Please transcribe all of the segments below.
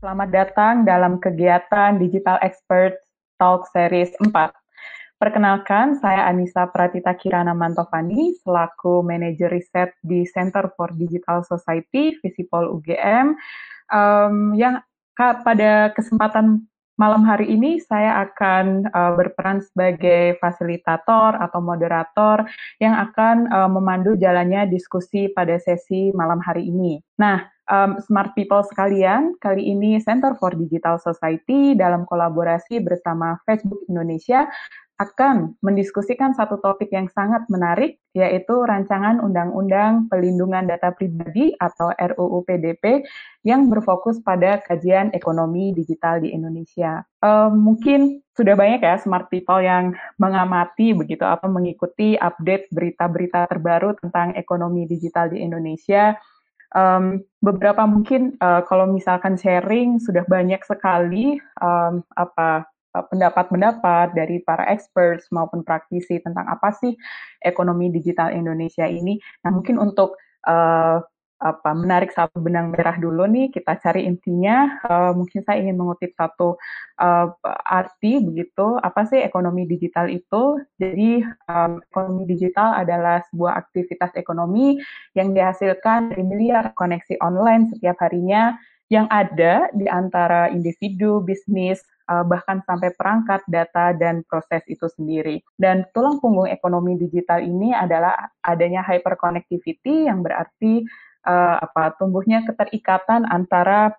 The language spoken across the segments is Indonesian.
Selamat datang dalam kegiatan Digital Expert Talk Series 4. Perkenalkan, saya Anissa Pratita Kirana Mantovani, selaku Manajer Riset di Center for Digital Society, Visipol UGM, um, yang pada kesempatan malam hari ini saya akan uh, berperan sebagai fasilitator atau moderator yang akan uh, memandu jalannya diskusi pada sesi malam hari ini. Nah, um, smart people sekalian, kali ini Center for Digital Society dalam kolaborasi bersama Facebook Indonesia akan mendiskusikan satu topik yang sangat menarik, yaitu rancangan Undang-Undang Pelindungan Data Pribadi atau RUU PDP yang berfokus pada kajian ekonomi digital di Indonesia. Um, mungkin sudah banyak ya smart people yang mengamati begitu apa mengikuti update berita-berita terbaru tentang ekonomi digital di Indonesia um, beberapa mungkin uh, kalau misalkan sharing sudah banyak sekali um, apa pendapat-pendapat dari para experts maupun praktisi tentang apa sih ekonomi digital Indonesia ini. Nah mungkin untuk uh, apa menarik satu benang merah dulu nih kita cari intinya uh, mungkin saya ingin mengutip satu uh, arti begitu apa sih ekonomi digital itu jadi um, ekonomi digital adalah sebuah aktivitas ekonomi yang dihasilkan dari miliar koneksi online setiap harinya yang ada di antara individu, bisnis, uh, bahkan sampai perangkat, data, dan proses itu sendiri. Dan tulang punggung ekonomi digital ini adalah adanya hyperconnectivity yang berarti uh, apa tumbuhnya keterikatan antara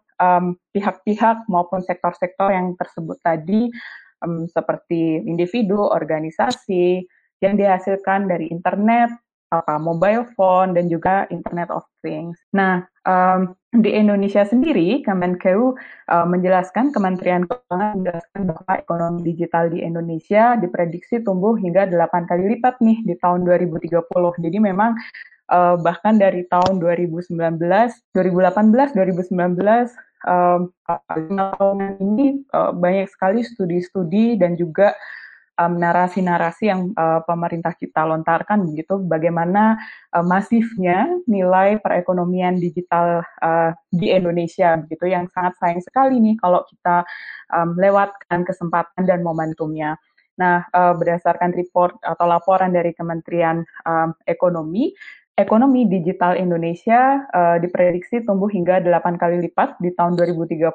pihak-pihak maupun sektor-sektor yang tersebut tadi um, seperti individu, organisasi yang dihasilkan dari internet, apa mobile phone dan juga Internet of Things. Nah, um, di Indonesia sendiri, Kemenkeu uh, menjelaskan Kementerian Keuangan menjelaskan bahwa ekonomi digital di Indonesia diprediksi tumbuh hingga 8 kali lipat nih di tahun 2030. Jadi memang uh, bahkan dari tahun 2019, 2018, 2019 um, ini uh, banyak sekali studi-studi dan juga narasi-narasi um, yang uh, pemerintah kita lontarkan begitu bagaimana uh, masifnya nilai perekonomian digital uh, di Indonesia begitu yang sangat sayang sekali nih kalau kita um, lewatkan kesempatan dan momentumnya. Nah, uh, berdasarkan report atau laporan dari Kementerian um, Ekonomi, ekonomi digital Indonesia uh, diprediksi tumbuh hingga 8 kali lipat di tahun 2030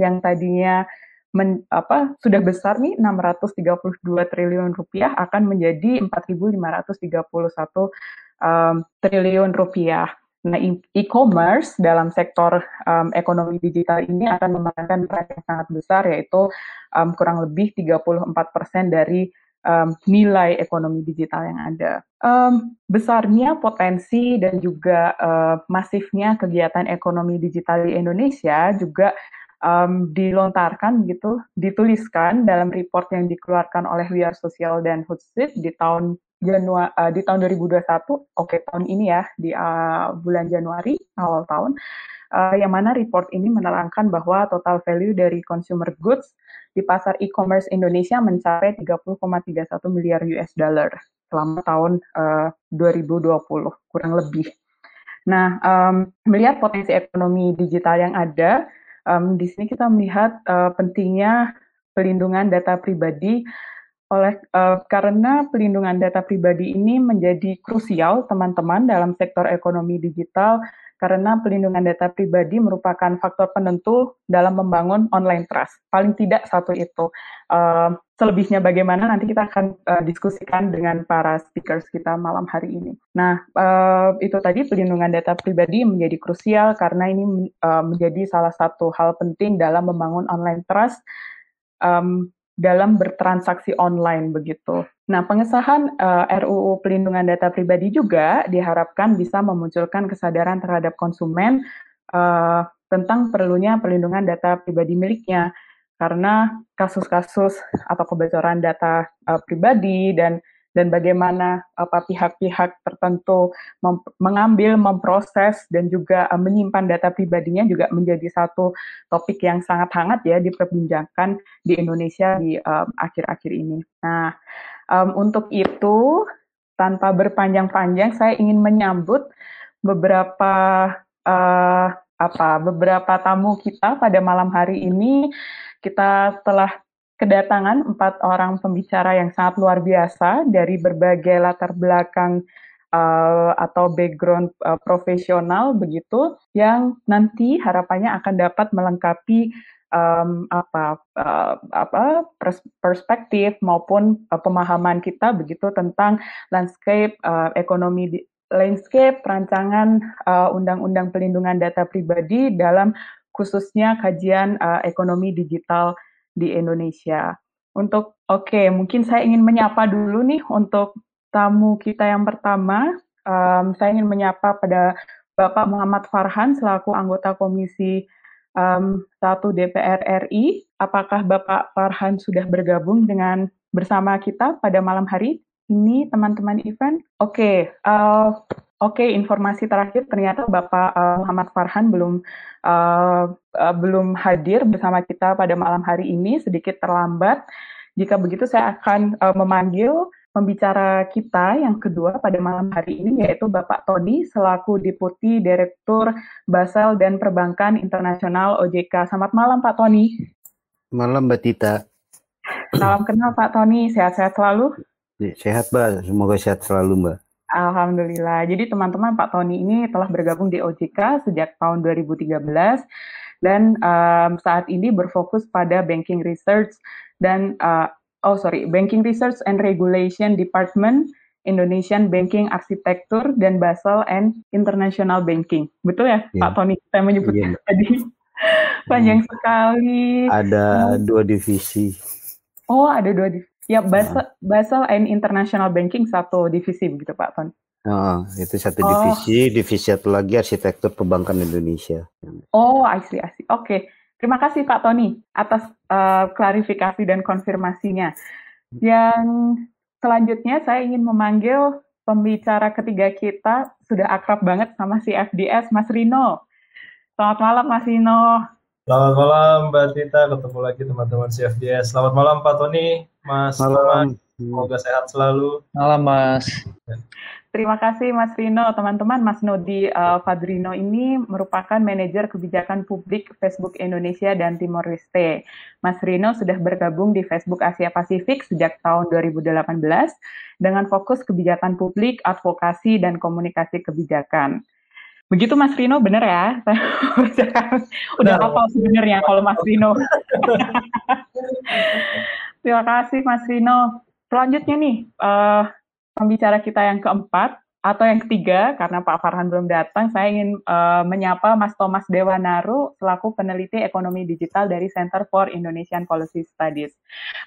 yang tadinya men, apa sudah besar nih 632 triliun rupiah akan menjadi 4.531 um, triliun rupiah. Nah, e-commerce dalam sektor um, ekonomi digital ini akan memainkan peran yang sangat besar, yaitu um, kurang lebih 34 persen dari um, nilai ekonomi digital yang ada. Um, besarnya potensi dan juga uh, masifnya kegiatan ekonomi digital di Indonesia juga um, dilontarkan gitu, dituliskan dalam report yang dikeluarkan oleh We Are Social dan Hootsuite di tahun Januari uh, di tahun 2021, oke okay, tahun ini ya di uh, bulan Januari awal tahun, uh, yang mana report ini menerangkan bahwa total value dari consumer goods di pasar e-commerce Indonesia mencapai 30,31 miliar US dollar selama tahun uh, 2020 kurang lebih. Nah, um, melihat potensi ekonomi digital yang ada, um, di sini kita melihat uh, pentingnya pelindungan data pribadi oleh uh, karena pelindungan data pribadi ini menjadi krusial teman-teman dalam sektor ekonomi digital karena pelindungan data pribadi merupakan faktor penentu dalam membangun online trust. Paling tidak satu itu. Uh, selebihnya bagaimana nanti kita akan uh, diskusikan dengan para speakers kita malam hari ini. Nah, uh, itu tadi pelindungan data pribadi menjadi krusial karena ini uh, menjadi salah satu hal penting dalam membangun online trust. Um, dalam bertransaksi online begitu. Nah, pengesahan uh, RUU Pelindungan Data Pribadi juga diharapkan bisa memunculkan kesadaran terhadap konsumen uh, tentang perlunya perlindungan data pribadi miliknya karena kasus-kasus atau kebocoran data uh, pribadi dan dan bagaimana apa pihak-pihak tertentu mem mengambil, memproses dan juga uh, menyimpan data pribadinya juga menjadi satu topik yang sangat hangat ya diperbincangkan di Indonesia di akhir-akhir um, ini. Nah, um, untuk itu tanpa berpanjang-panjang saya ingin menyambut beberapa uh, apa beberapa tamu kita pada malam hari ini kita telah kedatangan empat orang pembicara yang sangat luar biasa dari berbagai latar belakang uh, atau background uh, profesional begitu yang nanti harapannya akan dapat melengkapi um, apa uh, apa pers perspektif maupun uh, pemahaman kita begitu tentang landscape uh, ekonomi di, landscape rancangan undang-undang uh, pelindungan data pribadi dalam khususnya kajian uh, ekonomi digital di Indonesia. Untuk oke, okay, mungkin saya ingin menyapa dulu nih untuk tamu kita yang pertama. Um, saya ingin menyapa pada Bapak Muhammad Farhan selaku anggota Komisi um, 1 DPR RI. Apakah Bapak Farhan sudah bergabung dengan bersama kita pada malam hari ini, teman-teman event? Oke, okay, uh, Oke, informasi terakhir ternyata Bapak uh, Muhammad Farhan belum uh, uh, belum hadir bersama kita pada malam hari ini, sedikit terlambat. Jika begitu, saya akan uh, memanggil pembicara kita yang kedua pada malam hari ini, yaitu Bapak Tony, selaku Deputi Direktur Basel dan Perbankan Internasional OJK. Selamat malam, Pak Tony. Malam, Mbak Tita. Salam kenal, Pak Tony. Sehat-sehat selalu? Sehat, Mbak. Semoga sehat selalu, Mbak. Alhamdulillah. Jadi teman-teman Pak Tony ini telah bergabung di OJK sejak tahun 2013 dan um, saat ini berfokus pada banking research dan uh, oh sorry banking research and regulation department Indonesian Banking Arsitektur dan Basel and International Banking. Betul ya, yeah. Pak Tony? Saya menyebutnya yeah. tadi. Panjang hmm. sekali. Ada oh. dua divisi. Oh, ada dua divisi. Ya, Basel, Basel and International Banking satu divisi begitu Pak Ton. Oh, itu satu oh. divisi, divisi satu lagi arsitektur perbankan Indonesia. Oh, I see, I see. Oke, okay. terima kasih Pak Tony atas uh, klarifikasi dan konfirmasinya. Yang selanjutnya saya ingin memanggil pembicara ketiga kita, sudah akrab banget sama si FDS, Mas Rino. Selamat malam Mas Rino. Selamat malam Mbak Tita, ketemu lagi teman-teman CFDS. Selamat malam Pak Tony, Mas malam. Semoga sehat selalu. Malam Mas. Terima kasih Mas Rino, teman-teman. Mas Nodi uh, Fadrino ini merupakan manajer kebijakan publik Facebook Indonesia dan Timor Leste. Mas Rino sudah bergabung di Facebook Asia Pasifik sejak tahun 2018 dengan fokus kebijakan publik, advokasi, dan komunikasi kebijakan. Begitu Mas Rino, bener ya? Udah apa sebenarnya kalau Mas Rino. Terima kasih Mas Rino. Selanjutnya nih, uh, pembicara kita yang keempat, atau yang ketiga, karena Pak Farhan belum datang, saya ingin uh, menyapa Mas Thomas Dewanaru selaku peneliti ekonomi digital dari Center for Indonesian Policy Studies.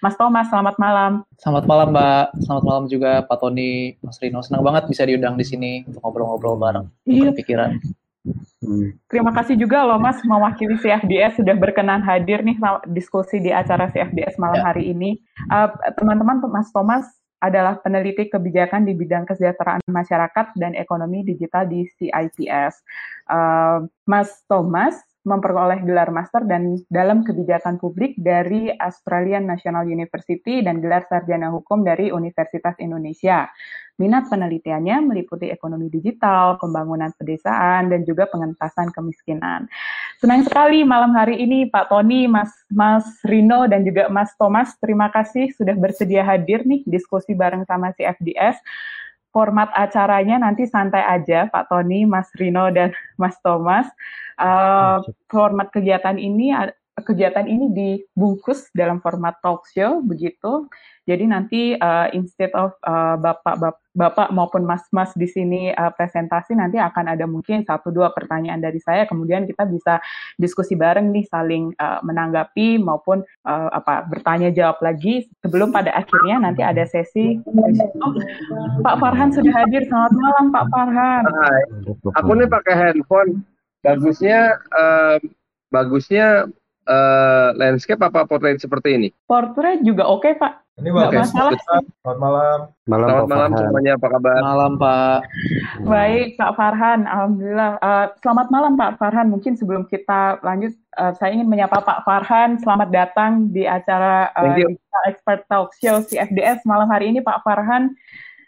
Mas Thomas, selamat malam. Selamat malam, Mbak. Selamat malam juga Pak Tony, Mas Rino. Senang banget bisa diundang di sini untuk ngobrol-ngobrol bareng, iya. pikiran. Hmm. Terima kasih juga loh Mas mewakili CFDS sudah berkenan hadir nih diskusi di acara CFDS malam ya. hari ini. Eh, teman-teman, uh, Mas Thomas adalah peneliti kebijakan di bidang kesejahteraan masyarakat dan ekonomi digital di CIPS. Uh, Mas Thomas memperoleh gelar master dan dalam kebijakan publik dari Australian National University dan gelar sarjana hukum dari Universitas Indonesia. Minat penelitiannya meliputi ekonomi digital, pembangunan pedesaan, dan juga pengentasan kemiskinan. Senang sekali malam hari ini Pak Tony, Mas Mas Rino, dan juga Mas Thomas. Terima kasih sudah bersedia hadir nih diskusi bareng sama si FDS format acaranya nanti santai aja Pak Tony, Mas Rino dan Mas Thomas. Uh, format kegiatan ini kegiatan ini dibungkus dalam format talk show begitu. Jadi nanti uh, instead of uh, bapak, bapak bapak maupun mas-mas di sini uh, presentasi nanti akan ada mungkin satu dua pertanyaan dari saya. Kemudian kita bisa diskusi bareng nih saling uh, menanggapi maupun uh, apa bertanya jawab lagi. Sebelum pada akhirnya nanti ada sesi oh, Pak Farhan sudah hadir. Selamat malam Pak Farhan. Hai. Aku nih pakai handphone. Bagusnya uh, bagusnya uh, landscape apa portrait seperti ini? Portrait juga oke okay, Pak. Ini Nggak masalah. Selamat malam. Malam Selamat malam semuanya, apa kabar? Malam Pak. Baik Pak Farhan, Alhamdulillah. Uh, selamat malam Pak Farhan. Mungkin sebelum kita lanjut, uh, saya ingin menyapa Pak Farhan. Selamat datang di acara uh, Digital Expert Talk Show CFDS malam hari ini Pak Farhan.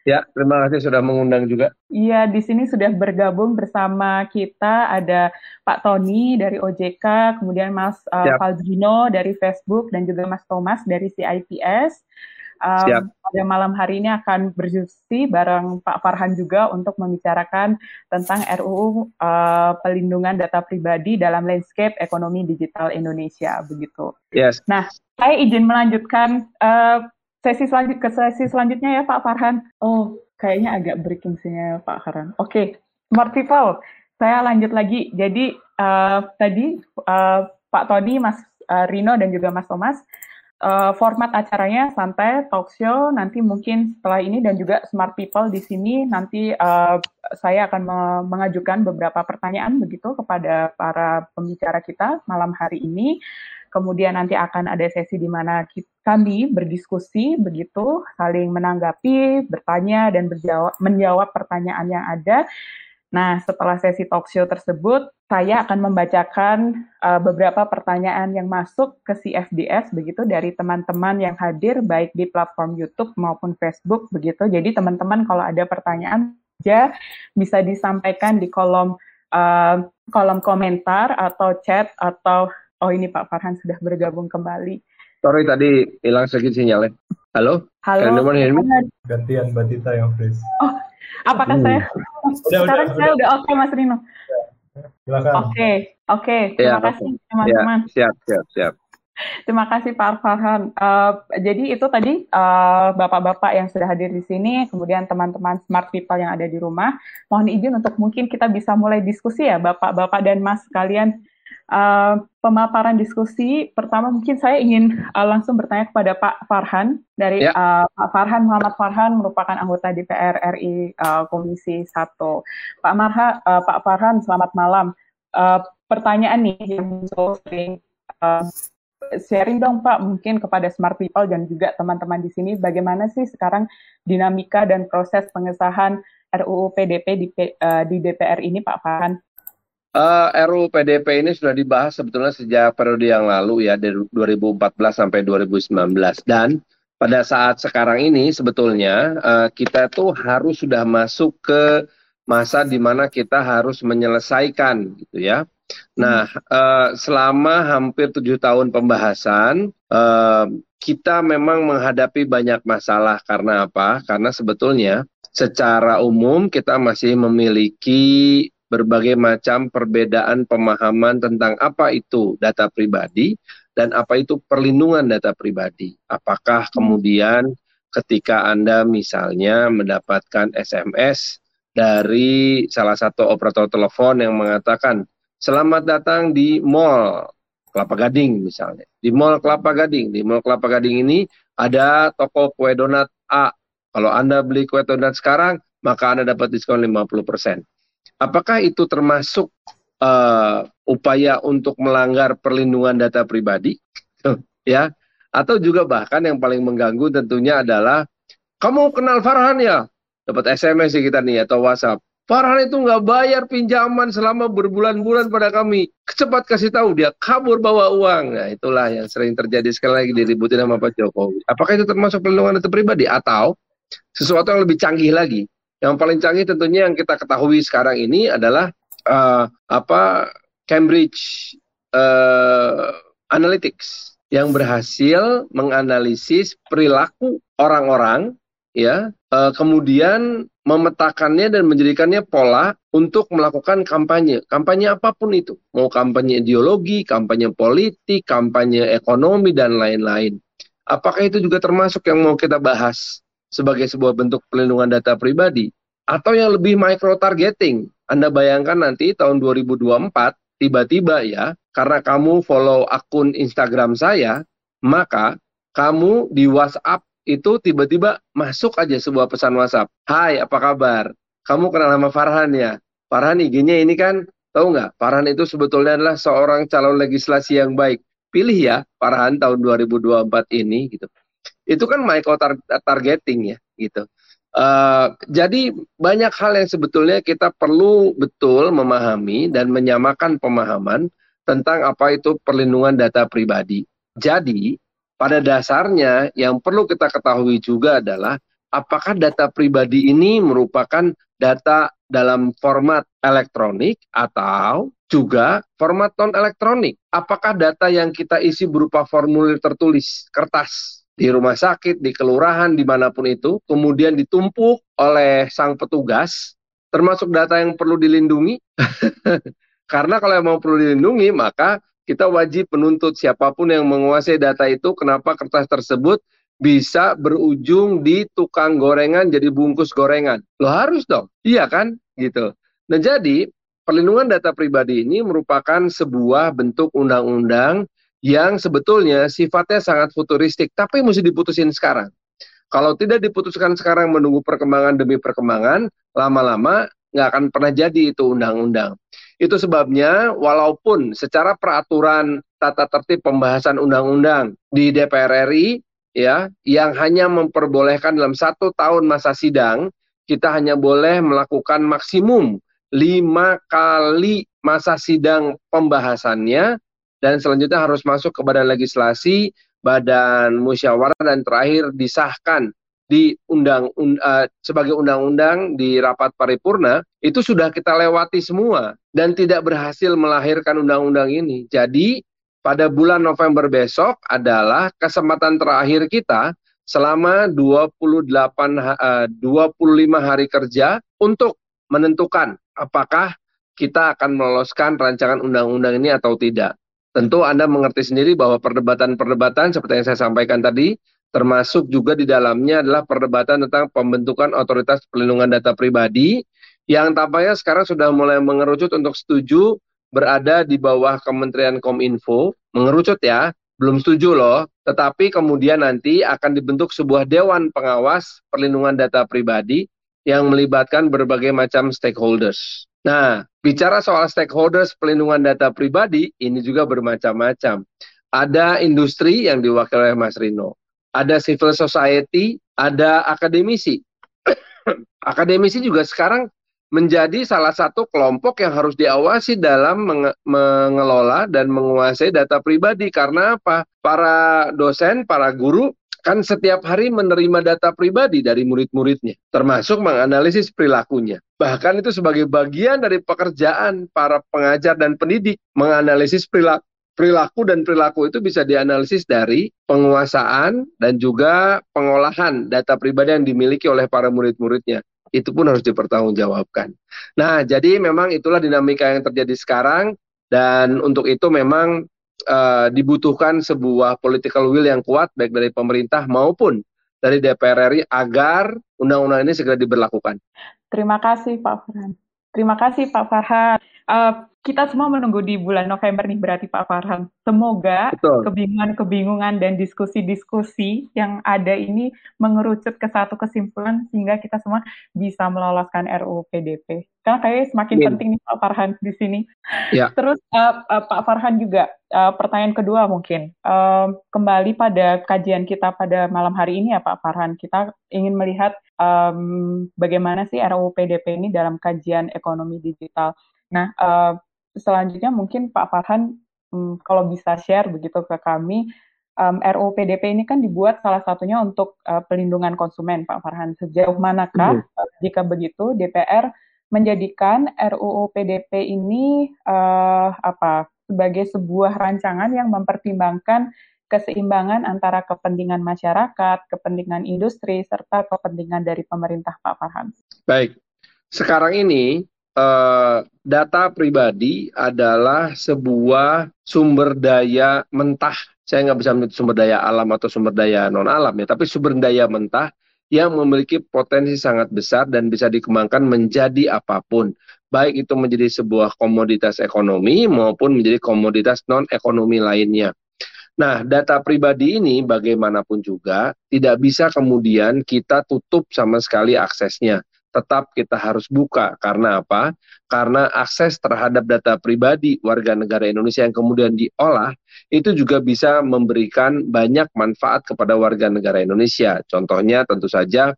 Ya, terima kasih sudah mengundang juga. Iya, di sini sudah bergabung bersama kita ada Pak Tony dari OJK, kemudian Mas uh, Faldino dari Facebook, dan juga Mas Thomas dari CIPS. Um, Siap. Pada malam hari ini akan berdiskusi bareng Pak Farhan juga untuk membicarakan tentang RUU uh, pelindungan data pribadi dalam landscape ekonomi digital Indonesia, begitu. Yes. Nah, saya izin melanjutkan uh, sesi selanjut ke sesi selanjutnya ya Pak Farhan. Oh, kayaknya agak breaking sih ya Pak Farhan. Oke, okay. Smart People. Saya lanjut lagi. Jadi uh, tadi uh, Pak Tony, Mas uh, Rino dan juga Mas Thomas uh, format acaranya santai talk show nanti mungkin setelah ini dan juga smart people di sini nanti uh, saya akan me mengajukan beberapa pertanyaan begitu kepada para pembicara kita malam hari ini kemudian nanti akan ada sesi di mana kami berdiskusi begitu, saling menanggapi, bertanya dan berjawab menjawab pertanyaan yang ada. Nah, setelah sesi talk show tersebut, saya akan membacakan uh, beberapa pertanyaan yang masuk ke CFDS begitu dari teman-teman yang hadir baik di platform YouTube maupun Facebook begitu. Jadi teman-teman kalau ada pertanyaan aja bisa disampaikan di kolom uh, kolom komentar atau chat atau Oh ini Pak Farhan sudah bergabung kembali. Sorry tadi hilang sedikit sinyalnya. Halo? Halo. Gantian Mbak Tita yang freeze. Oh, apakah hmm. saya? Udah, Sekarang udah, saya udah oke okay, Mas Rino. Silakan. Oke, okay, oke. Okay. Terima ya, kasih teman-teman. Ya, siap, siap, siap. Terima kasih Pak Farhan. Uh, jadi itu tadi uh, bapak-bapak yang sudah hadir di sini, kemudian teman-teman smart people yang ada di rumah. Mohon izin untuk mungkin kita bisa mulai diskusi ya, bapak-bapak dan mas kalian uh, pemaparan diskusi. Pertama mungkin saya ingin uh, langsung bertanya kepada Pak Farhan dari ya. uh, Pak Farhan Muhammad Farhan merupakan anggota DPR RI uh, Komisi 1. Pak Marha, uh, Pak Farhan, selamat malam. Uh, pertanyaan nih yang sering uh, sharing dong Pak mungkin kepada smart people dan juga teman-teman di sini bagaimana sih sekarang dinamika dan proses pengesahan RUU PDP di, uh, di DPR ini Pak Farhan? Uh, eh, RUU PDP ini sudah dibahas sebetulnya sejak periode yang lalu ya dari 2014 sampai 2019 dan pada saat sekarang ini sebetulnya uh, kita tuh harus sudah masuk ke masa di mana kita harus menyelesaikan gitu ya. Nah, uh, selama hampir tujuh tahun pembahasan, uh, kita memang menghadapi banyak masalah karena apa? Karena sebetulnya secara umum kita masih memiliki berbagai macam perbedaan pemahaman tentang apa itu data pribadi dan apa itu perlindungan data pribadi. Apakah kemudian ketika Anda misalnya mendapatkan SMS dari salah satu operator telepon yang mengatakan selamat datang di mall Kelapa Gading misalnya. Di mall Kelapa Gading, di mall Kelapa Gading ini ada toko kue donat A. Kalau Anda beli kue donat sekarang, maka Anda dapat diskon 50%. Apakah itu termasuk uh, upaya untuk melanggar perlindungan data pribadi? ya, atau juga bahkan yang paling mengganggu tentunya adalah kamu kenal Farhan ya? Dapat SMS sih kita nih atau WhatsApp. Farhan itu nggak bayar pinjaman selama berbulan-bulan pada kami. Cepat kasih tahu dia kabur bawa uang. Nah itulah yang sering terjadi sekali lagi diributin sama Pak Jokowi. Apakah itu termasuk perlindungan data pribadi atau sesuatu yang lebih canggih lagi? Yang paling canggih tentunya yang kita ketahui sekarang ini adalah uh, apa Cambridge uh, Analytics yang berhasil menganalisis perilaku orang-orang ya uh, kemudian memetakannya dan menjadikannya pola untuk melakukan kampanye. Kampanye apa pun itu. Mau kampanye ideologi kampanye politik kampanye ekonomi dan lain-lain. Apakah itu juga termasuk yang mau kita bahas sebagai sebuah bentuk pelindungan data pribadi atau yang lebih micro targeting. Anda bayangkan nanti tahun 2024 tiba-tiba ya karena kamu follow akun Instagram saya, maka kamu di WhatsApp itu tiba-tiba masuk aja sebuah pesan WhatsApp. Hai, apa kabar? Kamu kenal sama Farhan ya? Farhan IG-nya ini kan, tahu nggak? Farhan itu sebetulnya adalah seorang calon legislasi yang baik. pilih ya Farhan tahun 2024 ini gitu. Itu kan micro tar targeting ya gitu. Uh, jadi banyak hal yang sebetulnya kita perlu betul memahami dan menyamakan pemahaman tentang apa itu perlindungan data pribadi. Jadi pada dasarnya yang perlu kita ketahui juga adalah apakah data pribadi ini merupakan data dalam format elektronik atau juga format non elektronik. Apakah data yang kita isi berupa formulir tertulis kertas di rumah sakit, di kelurahan, di mana pun itu, kemudian ditumpuk oleh sang petugas, termasuk data yang perlu dilindungi. Karena kalau mau perlu dilindungi, maka kita wajib menuntut siapa pun yang menguasai data itu, kenapa kertas tersebut bisa berujung di tukang gorengan jadi bungkus gorengan. Lo harus dong, iya kan? Gitu. Nah jadi perlindungan data pribadi ini merupakan sebuah bentuk undang-undang yang sebetulnya sifatnya sangat futuristik, tapi mesti diputusin sekarang. Kalau tidak diputuskan sekarang menunggu perkembangan demi perkembangan, lama-lama nggak akan pernah jadi itu undang-undang. Itu sebabnya walaupun secara peraturan tata tertib pembahasan undang-undang di DPR RI ya yang hanya memperbolehkan dalam satu tahun masa sidang kita hanya boleh melakukan maksimum lima kali masa sidang pembahasannya dan selanjutnya harus masuk ke badan legislasi, badan musyawarah dan terakhir disahkan di undang un, uh, sebagai undang-undang di rapat paripurna itu sudah kita lewati semua dan tidak berhasil melahirkan undang-undang ini. Jadi pada bulan November besok adalah kesempatan terakhir kita selama 28 uh, 25 hari kerja untuk menentukan apakah kita akan meloloskan rancangan undang-undang ini atau tidak. Tentu Anda mengerti sendiri bahwa perdebatan-perdebatan seperti yang saya sampaikan tadi, termasuk juga di dalamnya adalah perdebatan tentang pembentukan otoritas perlindungan data pribadi yang tampaknya sekarang sudah mulai mengerucut untuk setuju berada di bawah Kementerian Kominfo, mengerucut ya, belum setuju loh, tetapi kemudian nanti akan dibentuk sebuah dewan pengawas perlindungan data pribadi yang melibatkan berbagai macam stakeholders. Nah, bicara soal stakeholders pelindungan data pribadi, ini juga bermacam-macam. Ada industri yang diwakili oleh Mas Rino, ada civil society, ada akademisi. akademisi juga sekarang menjadi salah satu kelompok yang harus diawasi dalam menge mengelola dan menguasai data pribadi karena apa? Para dosen, para guru kan setiap hari menerima data pribadi dari murid-muridnya, termasuk menganalisis perilakunya. Bahkan itu sebagai bagian dari pekerjaan para pengajar dan pendidik, menganalisis perilaku. Perilaku dan perilaku itu bisa dianalisis dari penguasaan dan juga pengolahan data pribadi yang dimiliki oleh para murid-muridnya. Itu pun harus dipertanggungjawabkan. Nah, jadi memang itulah dinamika yang terjadi sekarang dan untuk itu memang uh, dibutuhkan sebuah political will yang kuat baik dari pemerintah maupun dari DPR RI agar undang-undang ini segera diberlakukan. Terima kasih Pak Farhan. Terima kasih Pak Farhan. Uh, kita semua menunggu di bulan November nih berarti Pak Farhan. Semoga kebingungan-kebingungan dan diskusi-diskusi yang ada ini mengerucut ke satu kesimpulan sehingga kita semua bisa meloloskan RUU PDP. Karena kayaknya semakin yeah. penting nih Pak Farhan di sini. Yeah. Terus uh, uh, Pak Farhan juga uh, pertanyaan kedua mungkin uh, kembali pada kajian kita pada malam hari ini ya Pak Farhan. Kita ingin melihat um, bagaimana sih RUU PDP ini dalam kajian ekonomi digital. Nah, uh, selanjutnya mungkin Pak Farhan um, kalau bisa share begitu ke kami um, RUU PDP ini kan dibuat salah satunya untuk uh, pelindungan konsumen Pak Farhan. Sejauh manakah mm. uh, jika begitu DPR menjadikan RUU PDP ini uh, apa sebagai sebuah rancangan yang mempertimbangkan keseimbangan antara kepentingan masyarakat, kepentingan industri, serta kepentingan dari pemerintah Pak Farhan. Baik, sekarang ini uh, data pribadi adalah sebuah sumber daya mentah. Saya nggak bisa menyebut sumber daya alam atau sumber daya non alam ya, tapi sumber daya mentah yang memiliki potensi sangat besar dan bisa dikembangkan menjadi apa pun. Baik itu menjadi sebuah komoditas ekonomi maupun menjadi komoditas non ekonomi lainnya. Nah, data pribadi ini bagaimanapun juga tidak bisa kemudian kita tutup sama sekali aksesnya tetap kita harus buka. Karena apa? Karena akses terhadap data pribadi warga negara Indonesia yang kemudian diolah itu juga bisa memberikan banyak manfaat kepada warga negara Indonesia. Contohnya tentu saja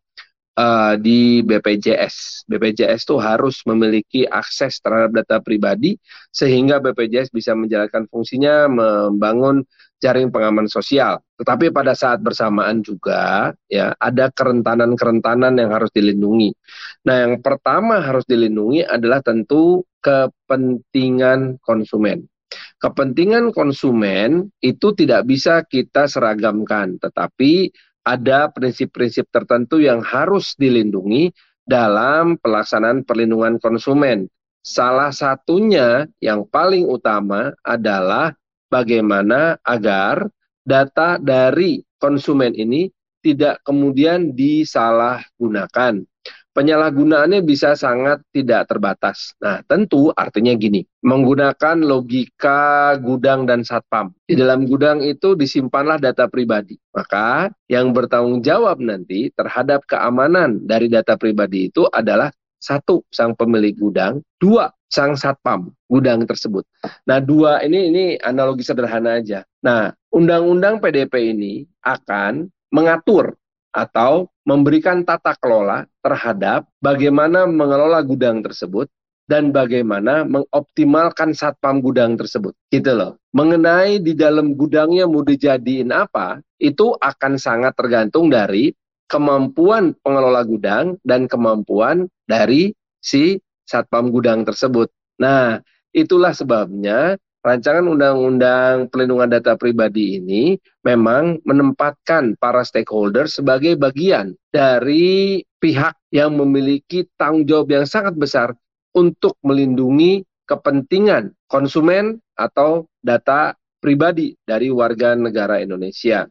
uh, di BPJS. BPJS itu harus memiliki akses terhadap data pribadi sehingga BPJS bisa menjalankan fungsinya membangun jaring pengaman sosial. Tetapi pada saat bersamaan juga ya ada kerentanan-kerentanan yang harus dilindungi. Nah, yang pertama harus dilindungi adalah tentu kepentingan konsumen. Kepentingan konsumen itu tidak bisa kita seragamkan, tetapi ada prinsip-prinsip tertentu yang harus dilindungi dalam pelaksanaan perlindungan konsumen. Salah satunya yang paling utama adalah bagaimana agar data dari konsumen ini tidak kemudian disalahgunakan penyalahgunaannya bisa sangat tidak terbatas. Nah, tentu artinya gini, menggunakan logika gudang dan satpam. Di dalam gudang itu disimpanlah data pribadi. Maka yang bertanggung jawab nanti terhadap keamanan dari data pribadi itu adalah satu sang pemilik gudang, dua sang satpam gudang tersebut. Nah, dua ini ini analogi sederhana aja. Nah, undang-undang PDP ini akan mengatur atau memberikan tata kelola terhadap bagaimana mengelola gudang tersebut dan bagaimana mengoptimalkan satpam gudang tersebut. Gitu loh. Mengenai di dalam gudangnya mau dijadiin apa, itu akan sangat tergantung dari kemampuan pengelola gudang dan kemampuan dari si satpam gudang tersebut. Nah, itulah sebabnya rancangan undang-undang pelindungan data pribadi ini memang menempatkan para stakeholder sebagai bagian dari pihak yang memiliki tanggung jawab yang sangat besar untuk melindungi kepentingan konsumen atau data pribadi dari warga negara Indonesia.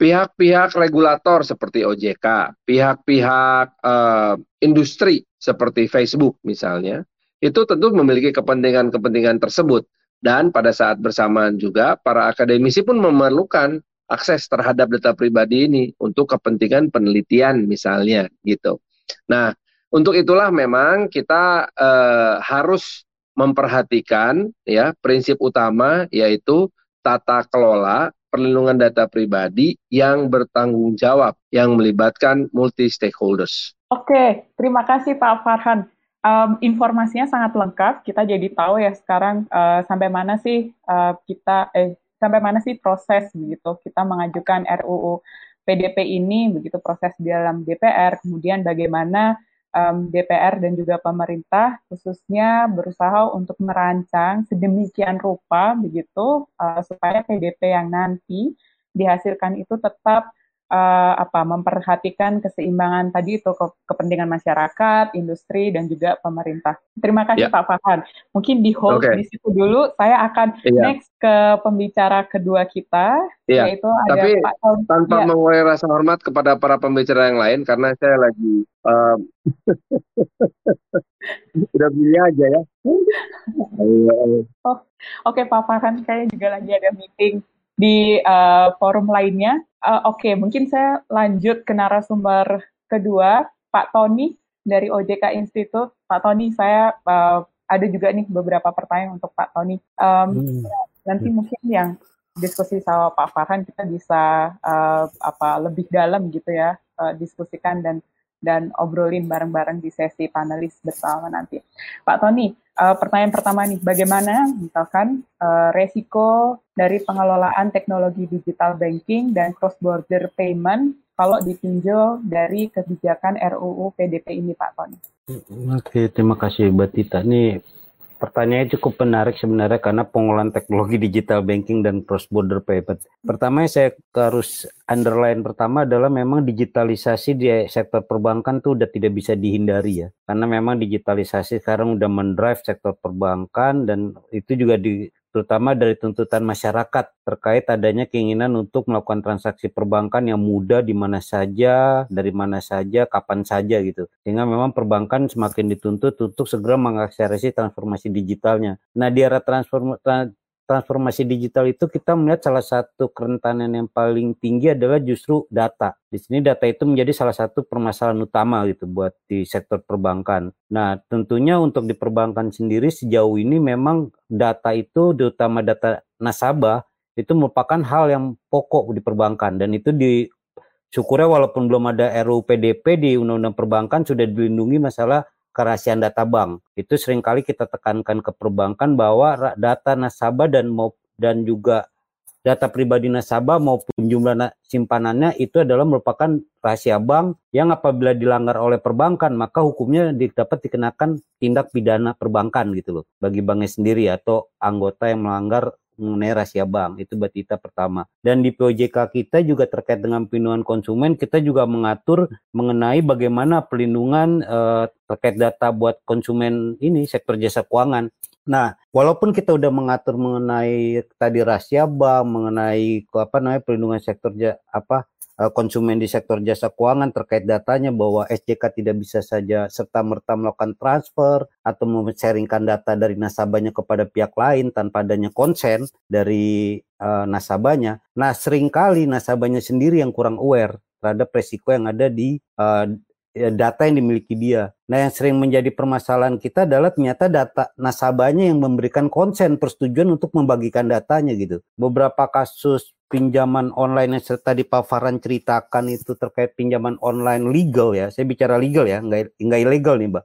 Pihak-pihak regulator seperti OJK, pihak-pihak uh, industri seperti Facebook misalnya, itu tentu memiliki kepentingan-kepentingan tersebut dan pada saat bersamaan juga para akademisi pun memerlukan akses terhadap data pribadi ini untuk kepentingan penelitian misalnya gitu. Nah, untuk itulah memang kita eh, harus memperhatikan ya prinsip utama yaitu tata kelola perlindungan data pribadi yang bertanggung jawab yang melibatkan multi stakeholders. Oke, terima kasih Pak Farhan um, informasinya sangat lengkap. Kita jadi tahu ya sekarang uh, sampai mana sih uh, kita eh sampai mana sih proses begitu kita mengajukan RUU PDP ini begitu proses di dalam DPR. Kemudian bagaimana um, DPR dan juga pemerintah khususnya berusaha untuk merancang sedemikian rupa begitu uh, supaya PDP yang nanti dihasilkan itu tetap uh, apa memperhatikan keseimbangan tadi itu ke, kepentingan masyarakat, industri dan juga pemerintah. Terima kasih yeah. Pak Farhan. Mungkin di hold okay. di situ dulu. Saya akan yeah. next ke pembicara kedua kita yeah. yaitu ada Tapi Pak Tom. tanpa yeah. mengurangi rasa hormat kepada para pembicara yang lain karena saya lagi um, udah pilih aja ya. oh, Oke okay, Pak Farhan, saya juga lagi ada meeting di uh, forum lainnya. Uh, Oke, okay, mungkin saya lanjut ke narasumber kedua, Pak Tony dari OJK Institute. Pak Tony, saya uh, ada juga nih beberapa pertanyaan untuk Pak Tony. Um, hmm. Nanti hmm. mungkin yang diskusi sama Pak Farhan kita bisa uh, apa lebih dalam gitu ya uh, diskusikan dan dan obrolin bareng-bareng di sesi panelis bersama nanti. Pak Tony, uh, pertanyaan pertama nih, bagaimana misalkan uh, resiko dari pengelolaan teknologi digital banking dan cross-border payment kalau ditinjau dari kebijakan RUU PDP ini, Pak Tony? Oke, terima kasih Mbak Tita. Ini Pertanyaannya cukup menarik sebenarnya karena pengolahan teknologi digital banking dan cross border payment. Pertama saya harus underline pertama adalah memang digitalisasi di sektor perbankan tuh udah tidak bisa dihindari ya. Karena memang digitalisasi sekarang udah mendrive sektor perbankan dan itu juga di terutama dari tuntutan masyarakat terkait adanya keinginan untuk melakukan transaksi perbankan yang mudah di mana saja, dari mana saja, kapan saja gitu. Sehingga memang perbankan semakin dituntut untuk segera mengakselerasi transformasi digitalnya. Nah, di era transform, transformasi digital itu kita melihat salah satu kerentanan yang paling tinggi adalah justru data. Di sini data itu menjadi salah satu permasalahan utama gitu buat di sektor perbankan. Nah, tentunya untuk di perbankan sendiri sejauh ini memang data itu terutama data nasabah itu merupakan hal yang pokok di perbankan dan itu di syukurnya walaupun belum ada RUU PDP di Undang-Undang Perbankan sudah dilindungi masalah kerahasiaan data bank. Itu sering kali kita tekankan ke perbankan bahwa data nasabah dan dan juga data pribadi nasabah maupun jumlah simpanannya itu adalah merupakan rahasia bank yang apabila dilanggar oleh perbankan maka hukumnya dapat dikenakan tindak pidana perbankan gitu loh bagi banknya sendiri atau anggota yang melanggar mengenai rahasia bank. Itu batita pertama. Dan di POJK kita juga terkait dengan pelindungan konsumen, kita juga mengatur mengenai bagaimana pelindungan uh, terkait data buat konsumen ini sektor jasa keuangan. Nah, walaupun kita udah mengatur mengenai tadi rahasia bank, mengenai apa namanya pelindungan sektor apa Eh, konsumen di sektor jasa keuangan terkait datanya bahwa SJK tidak bisa saja serta merta melakukan transfer atau sharingkan data dari nasabahnya kepada pihak lain tanpa adanya konsen dari uh, nasabahnya. Nah, sering kali nasabahnya sendiri yang kurang aware terhadap resiko yang ada di uh, data yang dimiliki dia. Nah, yang sering menjadi permasalahan kita adalah ternyata data nasabahnya yang memberikan konsen persetujuan untuk membagikan datanya gitu. Beberapa kasus pinjaman online yang tadi Pak Farhan ceritakan itu terkait pinjaman online legal ya. Saya bicara legal ya, nggak, nggak ilegal nih Mbak.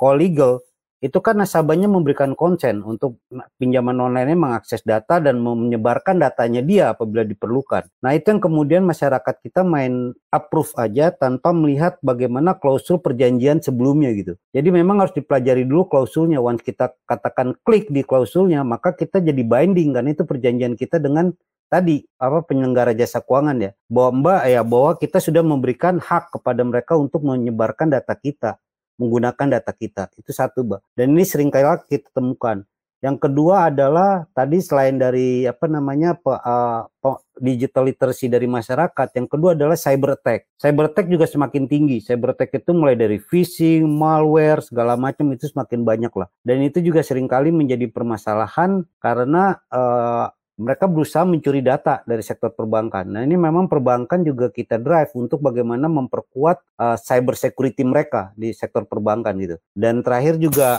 Kalau legal, itu kan nasabahnya memberikan konsen untuk pinjaman online mengakses data dan menyebarkan datanya dia apabila diperlukan. Nah itu yang kemudian masyarakat kita main approve aja tanpa melihat bagaimana klausul perjanjian sebelumnya gitu. Jadi memang harus dipelajari dulu klausulnya. Once kita katakan klik di klausulnya, maka kita jadi binding kan itu perjanjian kita dengan tadi apa penyelenggara jasa keuangan ya bahwa mbak ya bahwa kita sudah memberikan hak kepada mereka untuk menyebarkan data kita menggunakan data kita itu satu mbak dan ini sering kali kita temukan yang kedua adalah tadi selain dari apa namanya pe, uh, pe, digital literacy dari masyarakat, yang kedua adalah cyber attack. Cyber attack juga semakin tinggi. Cyber attack itu mulai dari phishing, malware, segala macam itu semakin banyak lah. Dan itu juga sering kali menjadi permasalahan karena uh, mereka berusaha mencuri data dari sektor perbankan. Nah, ini memang perbankan juga kita drive untuk bagaimana memperkuat uh, cyber security mereka di sektor perbankan gitu. Dan terakhir juga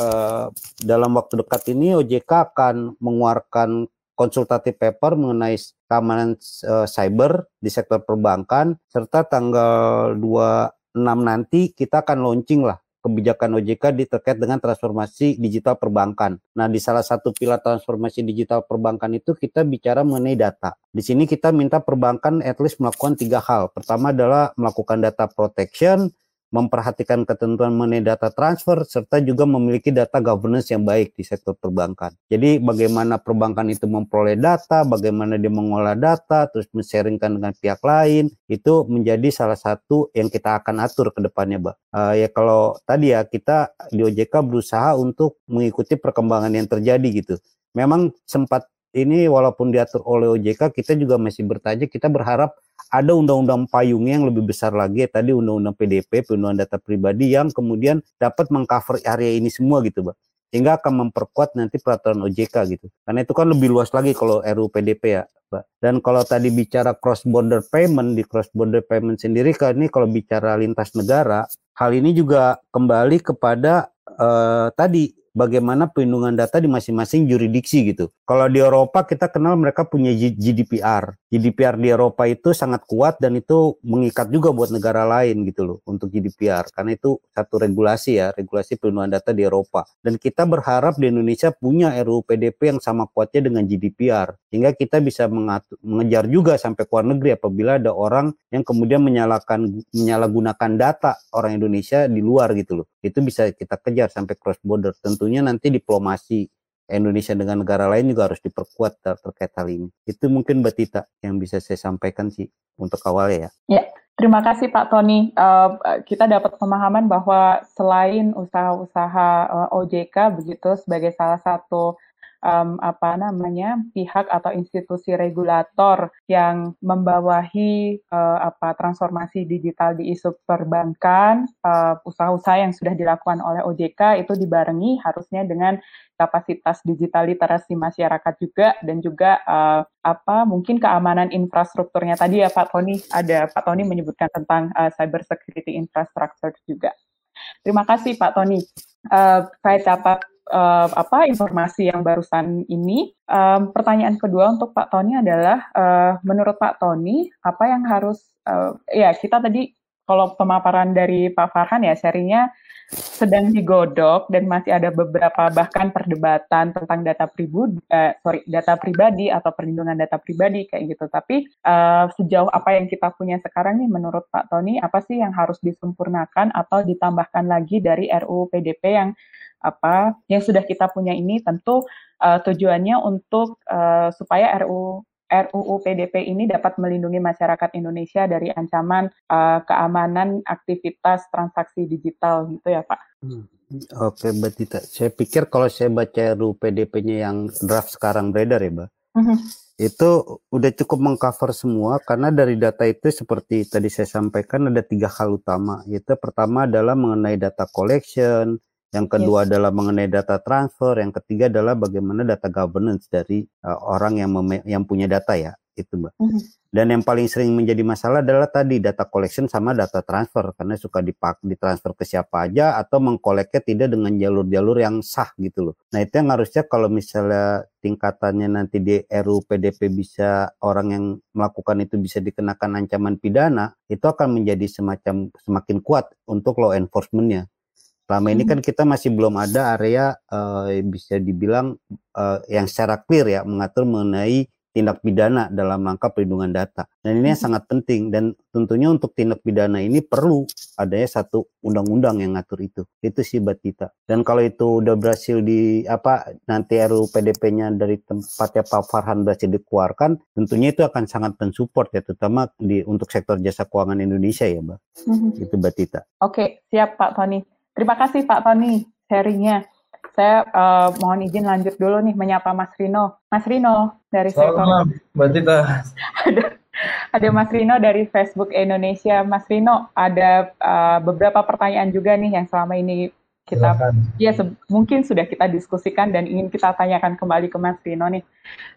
uh, dalam waktu dekat ini OJK akan mengeluarkan konsultatif paper mengenai keamanan uh, cyber di sektor perbankan serta tanggal 26 nanti kita akan launching lah kebijakan OJK di terkait dengan transformasi digital perbankan. Nah, di salah satu pilar transformasi digital perbankan itu kita bicara mengenai data. Di sini kita minta perbankan at least melakukan tiga hal. Pertama adalah melakukan data protection, memperhatikan ketentuan mengenai data transfer, serta juga memiliki data governance yang baik di sektor perbankan. Jadi bagaimana perbankan itu memperoleh data, bagaimana dia mengolah data, terus men-sharingkan dengan pihak lain, itu menjadi salah satu yang kita akan atur ke depannya, Mbak. Uh, ya kalau tadi ya kita di OJK berusaha untuk mengikuti perkembangan yang terjadi gitu. Memang sempat ini walaupun diatur oleh OJK, kita juga masih bertanya, kita berharap ada undang-undang payungnya yang lebih besar lagi tadi undang-undang PDP perlindungan data pribadi yang kemudian dapat mengcover area ini semua gitu, Pak. Sehingga akan memperkuat nanti peraturan OJK gitu. Karena itu kan lebih luas lagi kalau RUU PDP ya, Pak. Dan kalau tadi bicara cross border payment di cross border payment sendiri kan ini kalau bicara lintas negara, hal ini juga kembali kepada uh, tadi bagaimana perlindungan data di masing-masing jurisdiksi gitu. Kalau di Eropa kita kenal mereka punya GDPR. GDPR di Eropa itu sangat kuat dan itu mengikat juga buat negara lain gitu loh untuk GDPR karena itu satu regulasi ya, regulasi perlindungan data di Eropa. Dan kita berharap di Indonesia punya RUU PDP yang sama kuatnya dengan GDPR sehingga kita bisa mengejar juga sampai ke luar negeri apabila ada orang yang kemudian menyalakan menyalahgunakan data orang Indonesia di luar gitu loh. Itu bisa kita kejar sampai cross border. Tentunya nanti diplomasi Indonesia dengan negara lain juga harus diperkuat ter terkait hal ini. Itu mungkin Mbak Tita yang bisa saya sampaikan sih untuk awalnya ya. Ya, terima kasih Pak Tony. Uh, kita dapat pemahaman bahwa selain usaha-usaha uh, OJK begitu sebagai salah satu um, apa namanya pihak atau institusi regulator yang membawahi uh, apa transformasi digital di isu perbankan, uh, usaha-usaha yang sudah dilakukan oleh OJK itu dibarengi harusnya dengan kapasitas digital literasi masyarakat juga dan juga uh, apa mungkin keamanan infrastrukturnya tadi ya Pak Tony ada Pak Tony menyebutkan tentang uh, cyber security infrastructure juga. Terima kasih Pak Tony. Uh, saya dapat uh, apa informasi yang barusan ini. Um, pertanyaan kedua untuk Pak Tony adalah uh, menurut Pak Tony apa yang harus uh, ya kita tadi kalau pemaparan dari Pak Farhan ya sharingnya sedang digodok dan masih ada beberapa bahkan perdebatan tentang data pribadi, eh, sorry data pribadi atau perlindungan data pribadi kayak gitu. Tapi uh, sejauh apa yang kita punya sekarang nih, menurut Pak Tony, apa sih yang harus disempurnakan atau ditambahkan lagi dari RUU PDP yang apa yang sudah kita punya ini? Tentu uh, tujuannya untuk uh, supaya RUU RUU PDP ini dapat melindungi masyarakat Indonesia dari ancaman uh, keamanan aktivitas transaksi digital gitu ya Pak. Hmm. Oke Mbak Tita, saya pikir kalau saya baca RUU PDP-nya yang draft sekarang beredar ya Mbak, uh-huh. itu udah cukup mengcover semua karena dari data itu seperti tadi saya sampaikan ada tiga hal utama, yaitu pertama adalah mengenai data collection, yang kedua yes. adalah mengenai data transfer, yang ketiga adalah bagaimana data governance dari uh, orang yang yang punya data ya, itu Mbak. Mm -hmm. Dan yang paling sering menjadi masalah adalah tadi data collection sama data transfer karena suka dipak ditransfer ke siapa aja atau mengkoleknya tidak dengan jalur-jalur yang sah gitu loh. Nah, itu yang harusnya kalau misalnya tingkatannya nanti di RUU PDP bisa orang yang melakukan itu bisa dikenakan ancaman pidana, itu akan menjadi semacam semakin kuat untuk law enforcementnya Selama ini hmm. kan kita masih belum ada area uh, bisa dibilang uh, yang secara clear ya mengatur mengenai tindak pidana dalam rangka perlindungan data. Dan ini yang hmm. sangat penting dan tentunya untuk tindak pidana ini perlu adanya satu undang-undang yang ngatur itu. Itu sih Batita. Dan kalau itu udah berhasil di apa nanti RUU PDP-nya dari tempatnya Pak Farhan berhasil dikeluarkan, tentunya itu akan sangat mensupport ya terutama di untuk sektor jasa keuangan Indonesia ya, Mbak. Mm-hmm. Itu Batita. Oke, siap Pak Tony. Terima kasih Pak Tony sharingnya. Saya uh, mohon izin lanjut dulu nih menyapa Mas Rino. Mas Rino dari Selamat Mbak Tita. ada, ada Mas Rino dari Facebook Indonesia. Mas Rino, ada uh, beberapa pertanyaan juga nih yang selama ini kita Silakan. ya mungkin sudah kita diskusikan dan ingin kita tanyakan kembali ke Mas Rino nih.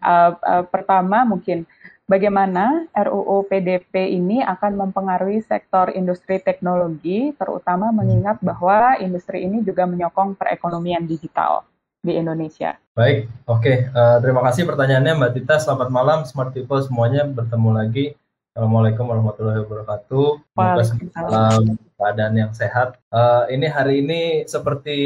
Uh, uh, pertama mungkin bagaimana RUU PDP ini akan mempengaruhi sektor industri teknologi, terutama mengingat bahwa industri ini juga menyokong perekonomian digital di Indonesia. Baik, oke. Okay. Uh, eh, terima kasih pertanyaannya Mbak Tita. Selamat malam, Smart People semuanya bertemu lagi. Assalamualaikum warahmatullahi wabarakatuh. Semoga keadaan yang sehat. Uh, ini hari ini seperti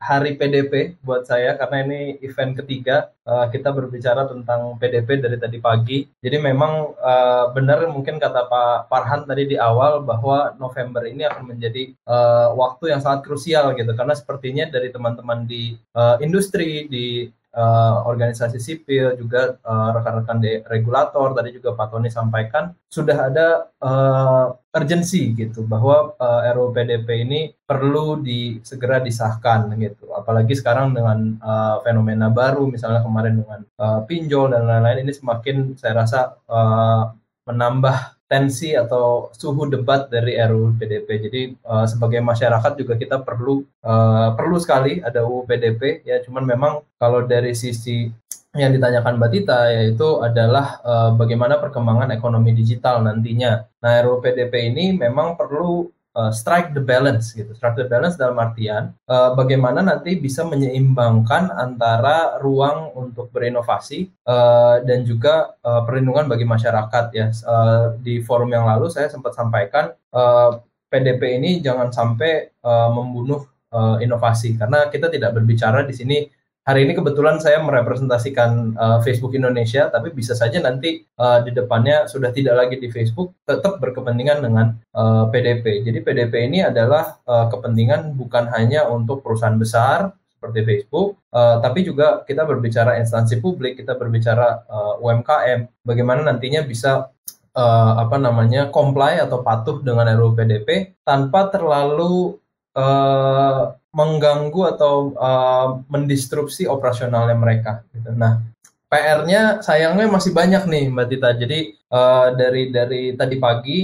hari PDP buat saya karena ini event ketiga uh, kita berbicara tentang PDP dari tadi pagi. Jadi memang uh, benar mungkin kata Pak Farhan tadi di awal bahwa November ini akan menjadi uh, waktu yang sangat krusial gitu karena sepertinya dari teman-teman di uh, industri di uh, organisasi sipil juga uh, rekan-rekan di regulator tadi juga Pak Tony sampaikan sudah ada uh, urgensi gitu bahwa uh, RUU ini perlu di segera disahkan gitu. Apalagi sekarang dengan uh, fenomena baru misalnya kemarin dengan uh, pinjol dan lain-lain ini semakin saya rasa uh, menambah tensi atau suhu debat dari RUU PDP. Jadi uh, sebagai masyarakat juga kita perlu uh, perlu sekali ada UU PDP ya. Cuman memang kalau dari sisi yang ditanyakan Mbak Tita yaitu adalah uh, bagaimana perkembangan ekonomi digital nantinya. Nah RUU PDP ini memang perlu uh, strike the balance gitu. Strike the balance dalam artian uh, bagaimana nanti bisa menyeimbangkan antara ruang untuk berinovasi uh, dan juga uh, perlindungan bagi masyarakat ya. Uh, di forum yang lalu saya sempat sampaikan uh, PDP ini jangan sampai uh, membunuh uh, inovasi karena kita tidak berbicara di sini hari ini kebetulan saya merepresentasikan uh, Facebook Indonesia, tapi bisa saja nanti uh, di depannya sudah tidak lagi di Facebook, tetap berkepentingan dengan uh, PDP. Jadi PDP ini adalah uh, kepentingan bukan hanya untuk perusahaan besar seperti Facebook, uh, tapi juga kita berbicara instansi publik, kita berbicara uh, UMKM, bagaimana nantinya bisa uh, apa namanya comply atau patuh dengan RUU PDP tanpa terlalu uh, mengganggu atau uh, mendistrupsi operasionalnya mereka. Gitu. Nah, PR-nya sayangnya masih banyak nih Mbak Tita. Jadi uh, dari dari tadi pagi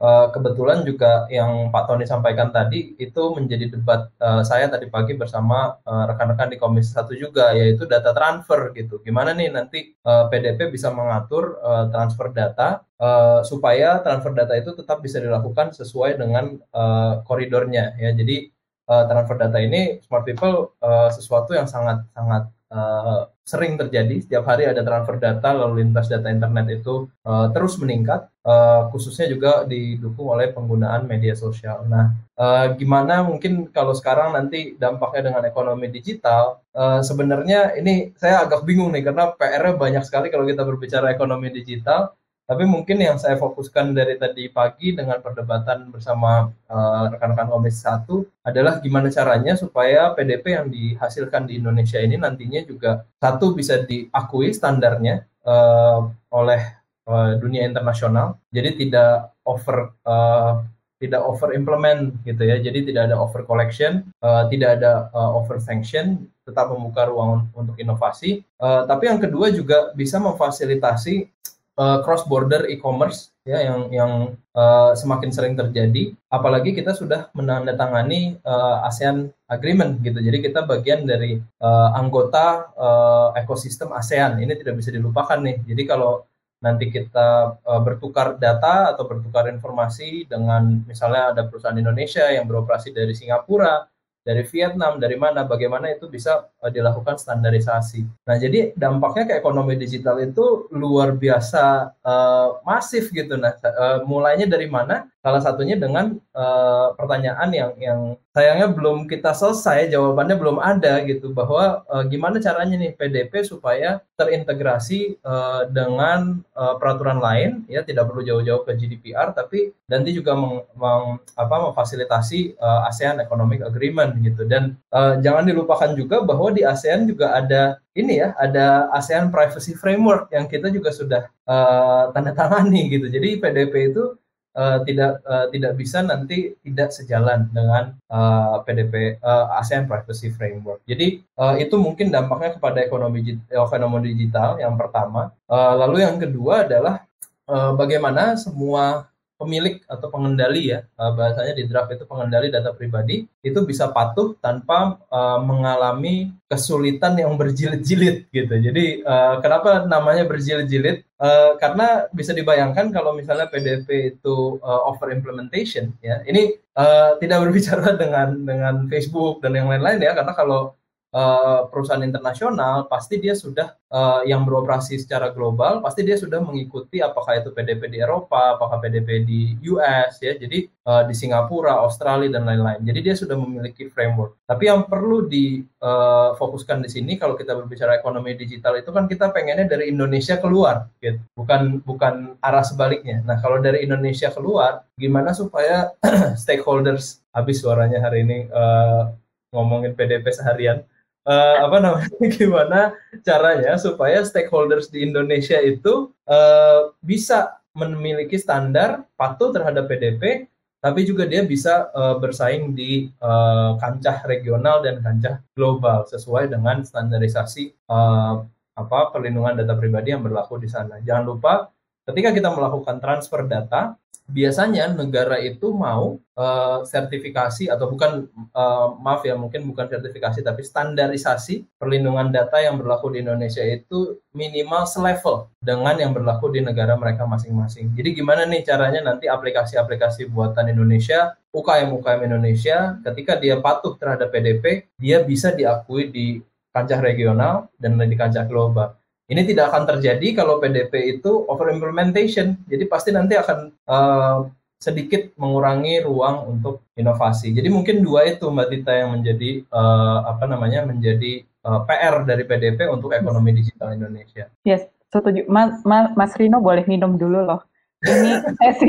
Uh, kebetulan juga yang Pak Tony sampaikan tadi itu menjadi debat uh, saya tadi pagi bersama uh, rekan-rekan di Komisi Satu juga yaitu data transfer gitu. Gimana nih nanti uh, PDP bisa mengatur uh, transfer data uh, supaya transfer data itu tetap bisa dilakukan sesuai dengan uh, koridornya ya. Jadi uh, transfer data ini smart people uh, sesuatu yang sangat sangat uh, sering terjadi. Setiap hari ada transfer data lalu lintas data internet itu uh, terus meningkat. Uh, khususnya juga didukung oleh penggunaan media sosial. Nah, uh, gimana mungkin kalau sekarang nanti dampaknya dengan ekonomi digital uh, sebenarnya ini saya agak bingung nih karena PR-nya banyak sekali kalau kita berbicara ekonomi digital tapi mungkin yang saya fokuskan dari tadi pagi dengan perdebatan bersama uh, rekan-rekan Komisi satu adalah gimana caranya supaya PDP yang dihasilkan di Indonesia ini nantinya juga satu bisa diakui standarnya uh, oleh uh, dunia internasional. Jadi tidak over uh, tidak over implement gitu ya. Jadi tidak ada over collection, uh, tidak ada uh, over sanction, tetap membuka ruang untuk inovasi. Uh, tapi yang kedua juga bisa memfasilitasi uh, cross border e-commerce ya yang yang uh, semakin sering terjadi. Apalagi kita sudah menandatangani uh, ASEAN Agreement gitu. Jadi kita bagian dari uh, anggota uh, ekosistem ASEAN. Ini tidak bisa dilupakan nih. Jadi kalau nanti kita uh, bertukar data atau bertukar informasi dengan misalnya ada perusahaan Indonesia yang beroperasi dari Singapura dari Vietnam, dari mana, bagaimana itu bisa uh, dilakukan standarisasi. Nah, jadi dampaknya ke ekonomi digital itu luar biasa uh, masif gitu. Nah, uh, mulainya dari mana? Salah satunya dengan uh, pertanyaan yang yang sayangnya belum kita selesai, jawabannya belum ada gitu bahwa uh, gimana caranya nih PDP supaya terintegrasi uh, dengan uh, peraturan lain ya tidak perlu jauh-jauh ke GDPR tapi nanti juga meng, meng, apa, memfasilitasi uh, ASEAN Economic Agreement gitu. Dan uh, jangan dilupakan juga bahwa di ASEAN juga ada ini ya ada ASEAN Privacy Framework yang kita juga sudah uh, tanda tangani gitu. Jadi PDP itu uh, tidak uh, tidak bisa nanti tidak sejalan dengan uh, PDP uh, ASEAN Privacy Framework. Jadi uh, itu mungkin dampaknya kepada ekonomi ekonomi digital yang pertama. Uh, lalu yang kedua adalah uh, bagaimana semua pemilik atau pengendali ya uh, bahasanya di draft itu pengendali data pribadi itu bisa patuh tanpa uh, mengalami kesulitan yang berjilid-jilid gitu. Jadi uh, kenapa namanya berjilid-jilid? Uh, karena bisa dibayangkan kalau misalnya PDP itu uh, over implementation ya. Ini uh, tidak berbicara dengan dengan Facebook dan yang lain-lain ya karena kalau uh, perusahaan internasional pasti dia sudah uh, yang beroperasi secara global pasti dia sudah mengikuti apakah itu PDP di Eropa, apakah PDP di US ya. Jadi uh, di Singapura, Australia dan lain-lain. Jadi dia sudah memiliki framework. Tapi yang perlu difokuskan uh, di sini kalau kita berbicara ekonomi digital itu kan kita pengennya dari Indonesia keluar gitu. Bukan bukan arah sebaliknya. Nah, kalau dari Indonesia keluar gimana supaya stakeholders habis suaranya hari ini uh, ngomongin PDP seharian uh, apa namanya gimana caranya supaya stakeholders di Indonesia itu uh, bisa memiliki standar patuh terhadap PDP tapi juga dia bisa uh, bersaing di uh, kancah regional dan kancah global sesuai dengan standarisasi uh, apa perlindungan data pribadi yang berlaku di sana. Jangan lupa ketika kita melakukan transfer data biasanya negara itu mau uh, sertifikasi atau bukan uh, maaf ya mungkin bukan sertifikasi tapi standarisasi perlindungan data yang berlaku di Indonesia itu minimal selevel dengan yang berlaku di negara mereka masing-masing. Jadi gimana nih caranya nanti aplikasi-aplikasi buatan Indonesia, UKM-UKM Indonesia ketika dia patuh terhadap PDP, dia bisa diakui di kancah regional dan di kancah global. Ini tidak akan terjadi kalau PDP itu over implementation. Jadi pasti nanti akan uh, sedikit mengurangi ruang untuk inovasi. Jadi mungkin dua itu Mbak Tita yang menjadi uh, apa namanya menjadi uh, eh, PR dari PDP untuk ekonomi digital Indonesia. Yes, setuju. Mas, Mas, Mas Rino boleh minum dulu loh. Ini sesi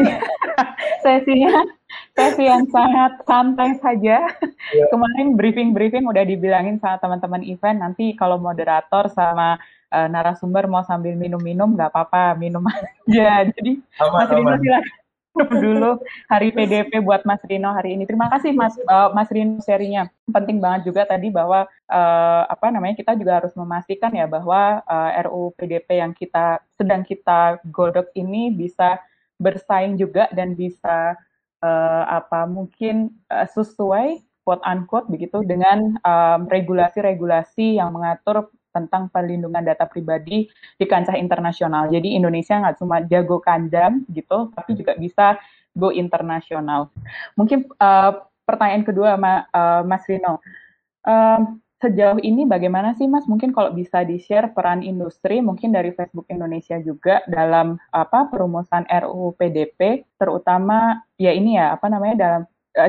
sesinya sesi yang sangat santai saja. Yeah. Kemarin briefing-briefing udah dibilangin sama teman-teman event nanti kalau moderator sama uh, narasumber mau sambil minum-minum nggak apa-apa minum aja jadi aman, Mas Rino silakan dulu hari PDP buat Mas Rino hari ini. Terima kasih Mas uh, Mas Rino serinya. Penting banget juga tadi bahwa uh, apa namanya kita juga harus memastikan ya bahwa uh, RUU PDP yang kita sedang kita godok ini bisa bersaing juga dan bisa uh, apa mungkin uh, sesuai quote unquote begitu dengan regulasi-regulasi um, yang mengatur tentang perlindungan data pribadi di kancah internasional. Jadi Indonesia nggak cuma jago kandang gitu, tapi juga bisa go internasional. Mungkin uh, pertanyaan kedua Ma, uh, Mas Rino, uh, sejauh ini bagaimana sih Mas? Mungkin kalau bisa di-share peran industri, mungkin dari Facebook Indonesia juga dalam apa perumusan RUU PDP, terutama ya ini ya apa namanya dalam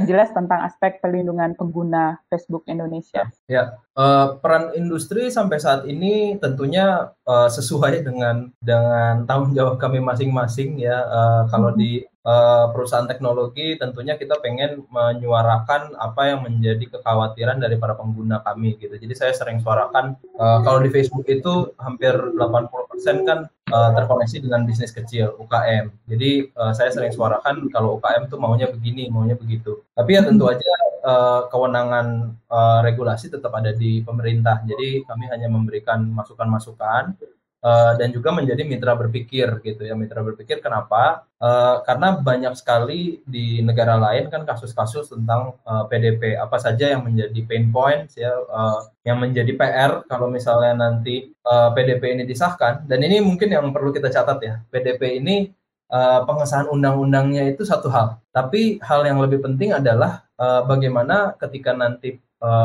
jelas tentang aspek perlindungan pengguna Facebook Indonesia. Ya, uh, peran industri sampai saat ini tentunya uh, sesuai dengan dengan tanggung jawab kami masing-masing ya. Uh, kalau hmm. di uh, perusahaan teknologi tentunya kita pengen menyuarakan apa yang menjadi kekhawatiran dari para pengguna kami gitu. Jadi saya sering suarakan uh, kalau di Facebook itu hampir 80% kan uh, terkoneksi dengan bisnis kecil UKM. Jadi uh, saya sering suarakan kalau UKM tuh maunya begini, maunya begitu. Tapi ya tentu aja uh, kewenangan uh, regulasi tetap ada di pemerintah. Jadi kami hanya memberikan masukan-masukan uh, dan juga menjadi mitra berpikir gitu ya mitra berpikir kenapa? Uh, karena banyak sekali di negara lain kan kasus-kasus tentang uh, PDP apa saja yang menjadi pain points ya uh, yang menjadi PR kalau misalnya nanti uh, PDP ini disahkan. Dan ini mungkin yang perlu kita catat ya PDP ini uh, pengesahan undang-undangnya itu satu hal. Tapi hal yang lebih penting adalah uh, bagaimana ketika nanti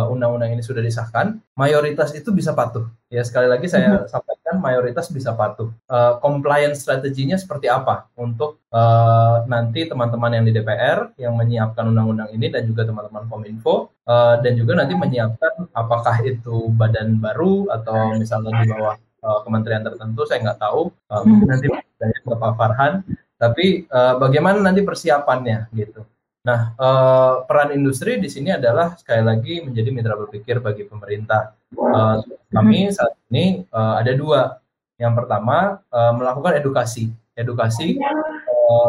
undang-undang uh, ini sudah disahkan, mayoritas itu bisa patuh. Ya sekali lagi saya mm-hmm. sampaikan mayoritas bisa patuh. Uh, compliance strateginya seperti apa untuk uh, nanti teman-teman yang di DPR yang menyiapkan undang-undang ini dan juga teman-teman Kominfo uh, dan juga nanti menyiapkan apakah itu badan baru atau misalnya di bawah uh, kementerian tertentu saya nggak tahu. Uh, nanti dari Bapak Farhan. Tapi uh, bagaimana nanti persiapannya gitu. Nah, uh, peran industri di sini adalah sekali lagi menjadi mitra berpikir bagi pemerintah. Uh, kami saat ini uh, ada dua. Yang pertama melakukan edukasi, edukasi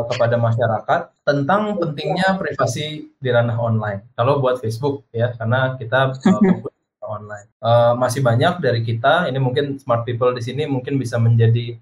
kepada masyarakat tentang pentingnya privasi di ranah online. Kalau buat Facebook ya, karena kita uh, online. Uh, masih banyak dari kita, ini mungkin smart people di sini mungkin bisa menjadi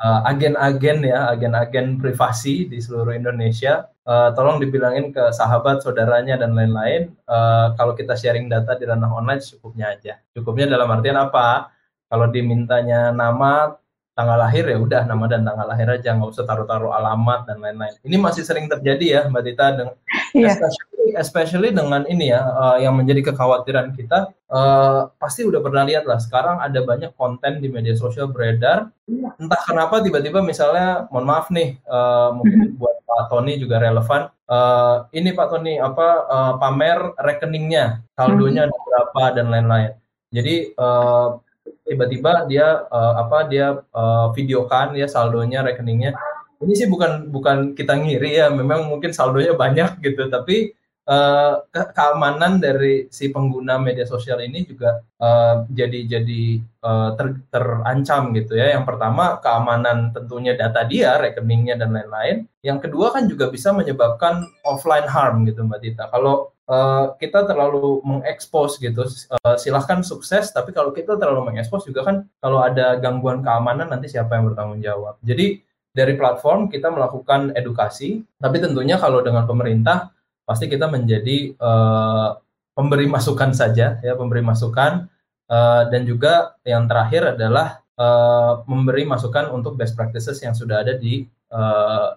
agen-agen uh, ya, agen-agen privasi di seluruh Indonesia uh, tolong dibilangin ke sahabat, saudaranya dan lain-lain. Uh, kalau kita sharing data di ranah online cukupnya aja. Cukupnya dalam artian apa? Kalau dimintanya nama, tanggal lahir ya udah nama dan tanggal lahir aja, nggak usah taruh-taruh alamat dan lain-lain. Ini masih sering terjadi ya, Mbak Tita, dengan yeah. especially, especially dengan ini ya, uh, yang menjadi kekhawatiran kita. Uh, pasti udah pernah lihat lah. Sekarang ada banyak konten di media sosial beredar. Entah kenapa tiba-tiba misalnya, mohon maaf nih, uh, mungkin buat Pak Tony juga relevan. Uh, ini Pak Tony apa uh, pamer rekeningnya, saldonya hmm. berapa dan lain-lain. Jadi uh, tiba-tiba dia uh, apa dia uh, videokan ya saldonya rekeningnya. Ini sih bukan bukan kita ngiri ya, memang mungkin saldonya banyak gitu, tapi uh, ke keamanan dari si pengguna media sosial ini juga uh, jadi jadi uh, ter, terancam gitu ya. Yang pertama keamanan tentunya data dia, rekeningnya dan lain-lain. Yang kedua kan juga bisa menyebabkan offline harm gitu Mbak Tita. Kalau uh, kita terlalu mengekspos gitu, uh, silahkan sukses. Tapi kalau kita terlalu mengekspos juga kan kalau ada gangguan keamanan nanti siapa yang bertanggung jawab. Jadi dari platform kita melakukan edukasi, tapi tentunya kalau dengan pemerintah pasti kita menjadi uh, pemberi masukan saja ya pemberi masukan uh, dan juga yang terakhir adalah uh, memberi masukan untuk best practices yang sudah ada di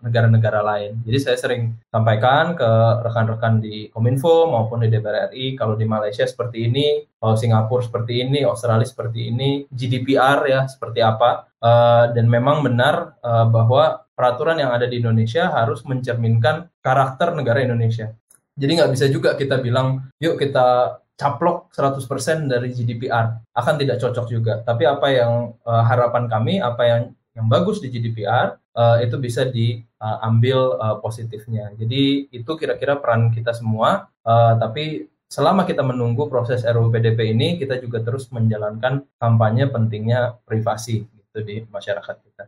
negara-negara uh, lain. Jadi saya sering sampaikan ke rekan-rekan di Kominfo maupun di DPR RI kalau di Malaysia seperti ini, kalau Singapura seperti ini, Australia seperti ini, GDPR ya seperti apa. Uh, dan memang benar uh, bahwa peraturan yang ada di Indonesia harus mencerminkan karakter negara Indonesia. Jadi nggak bisa juga kita bilang, yuk kita caplok 100% dari GDPR. Akan tidak cocok juga. Tapi apa yang uh, harapan kami, apa yang yang bagus di GDPR, uh, eh, itu bisa diambil uh, positifnya. Jadi itu kira-kira peran kita semua. Uh, tapi selama kita menunggu proses RUU PDP ini, kita juga terus menjalankan kampanye pentingnya privasi gitu di masyarakat kita.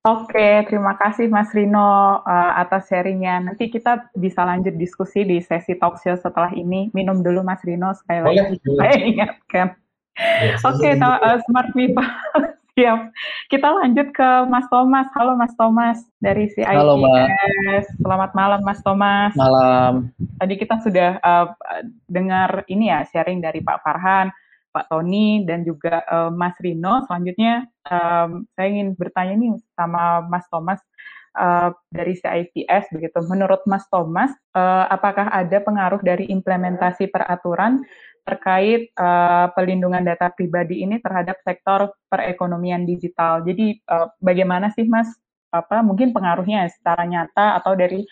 Oke, terima kasih Mas Rino uh, atas sharingnya. Nanti kita bisa lanjut diskusi di sesi talk show setelah ini. Minum dulu Mas Rino sekali lagi saya ingatkan. Yes, Oke, okay, uh, Smart People. Siap. Kita lanjut ke Mas Thomas. Halo Mas Thomas dari CITS. Halo Mbak. Selamat malam Mas Thomas. Malam. Tadi kita sudah uh, dengar ini ya sharing dari Pak Farhan Pak Tony dan juga uh, Mas Rino. Selanjutnya um, saya ingin bertanya nih sama Mas Thomas uh, dari CIPS begitu. Menurut Mas Thomas, uh, apakah ada pengaruh dari implementasi peraturan terkait uh, pelindungan data pribadi ini terhadap sektor perekonomian digital? Jadi uh, bagaimana sih Mas apa mungkin pengaruhnya secara nyata atau dari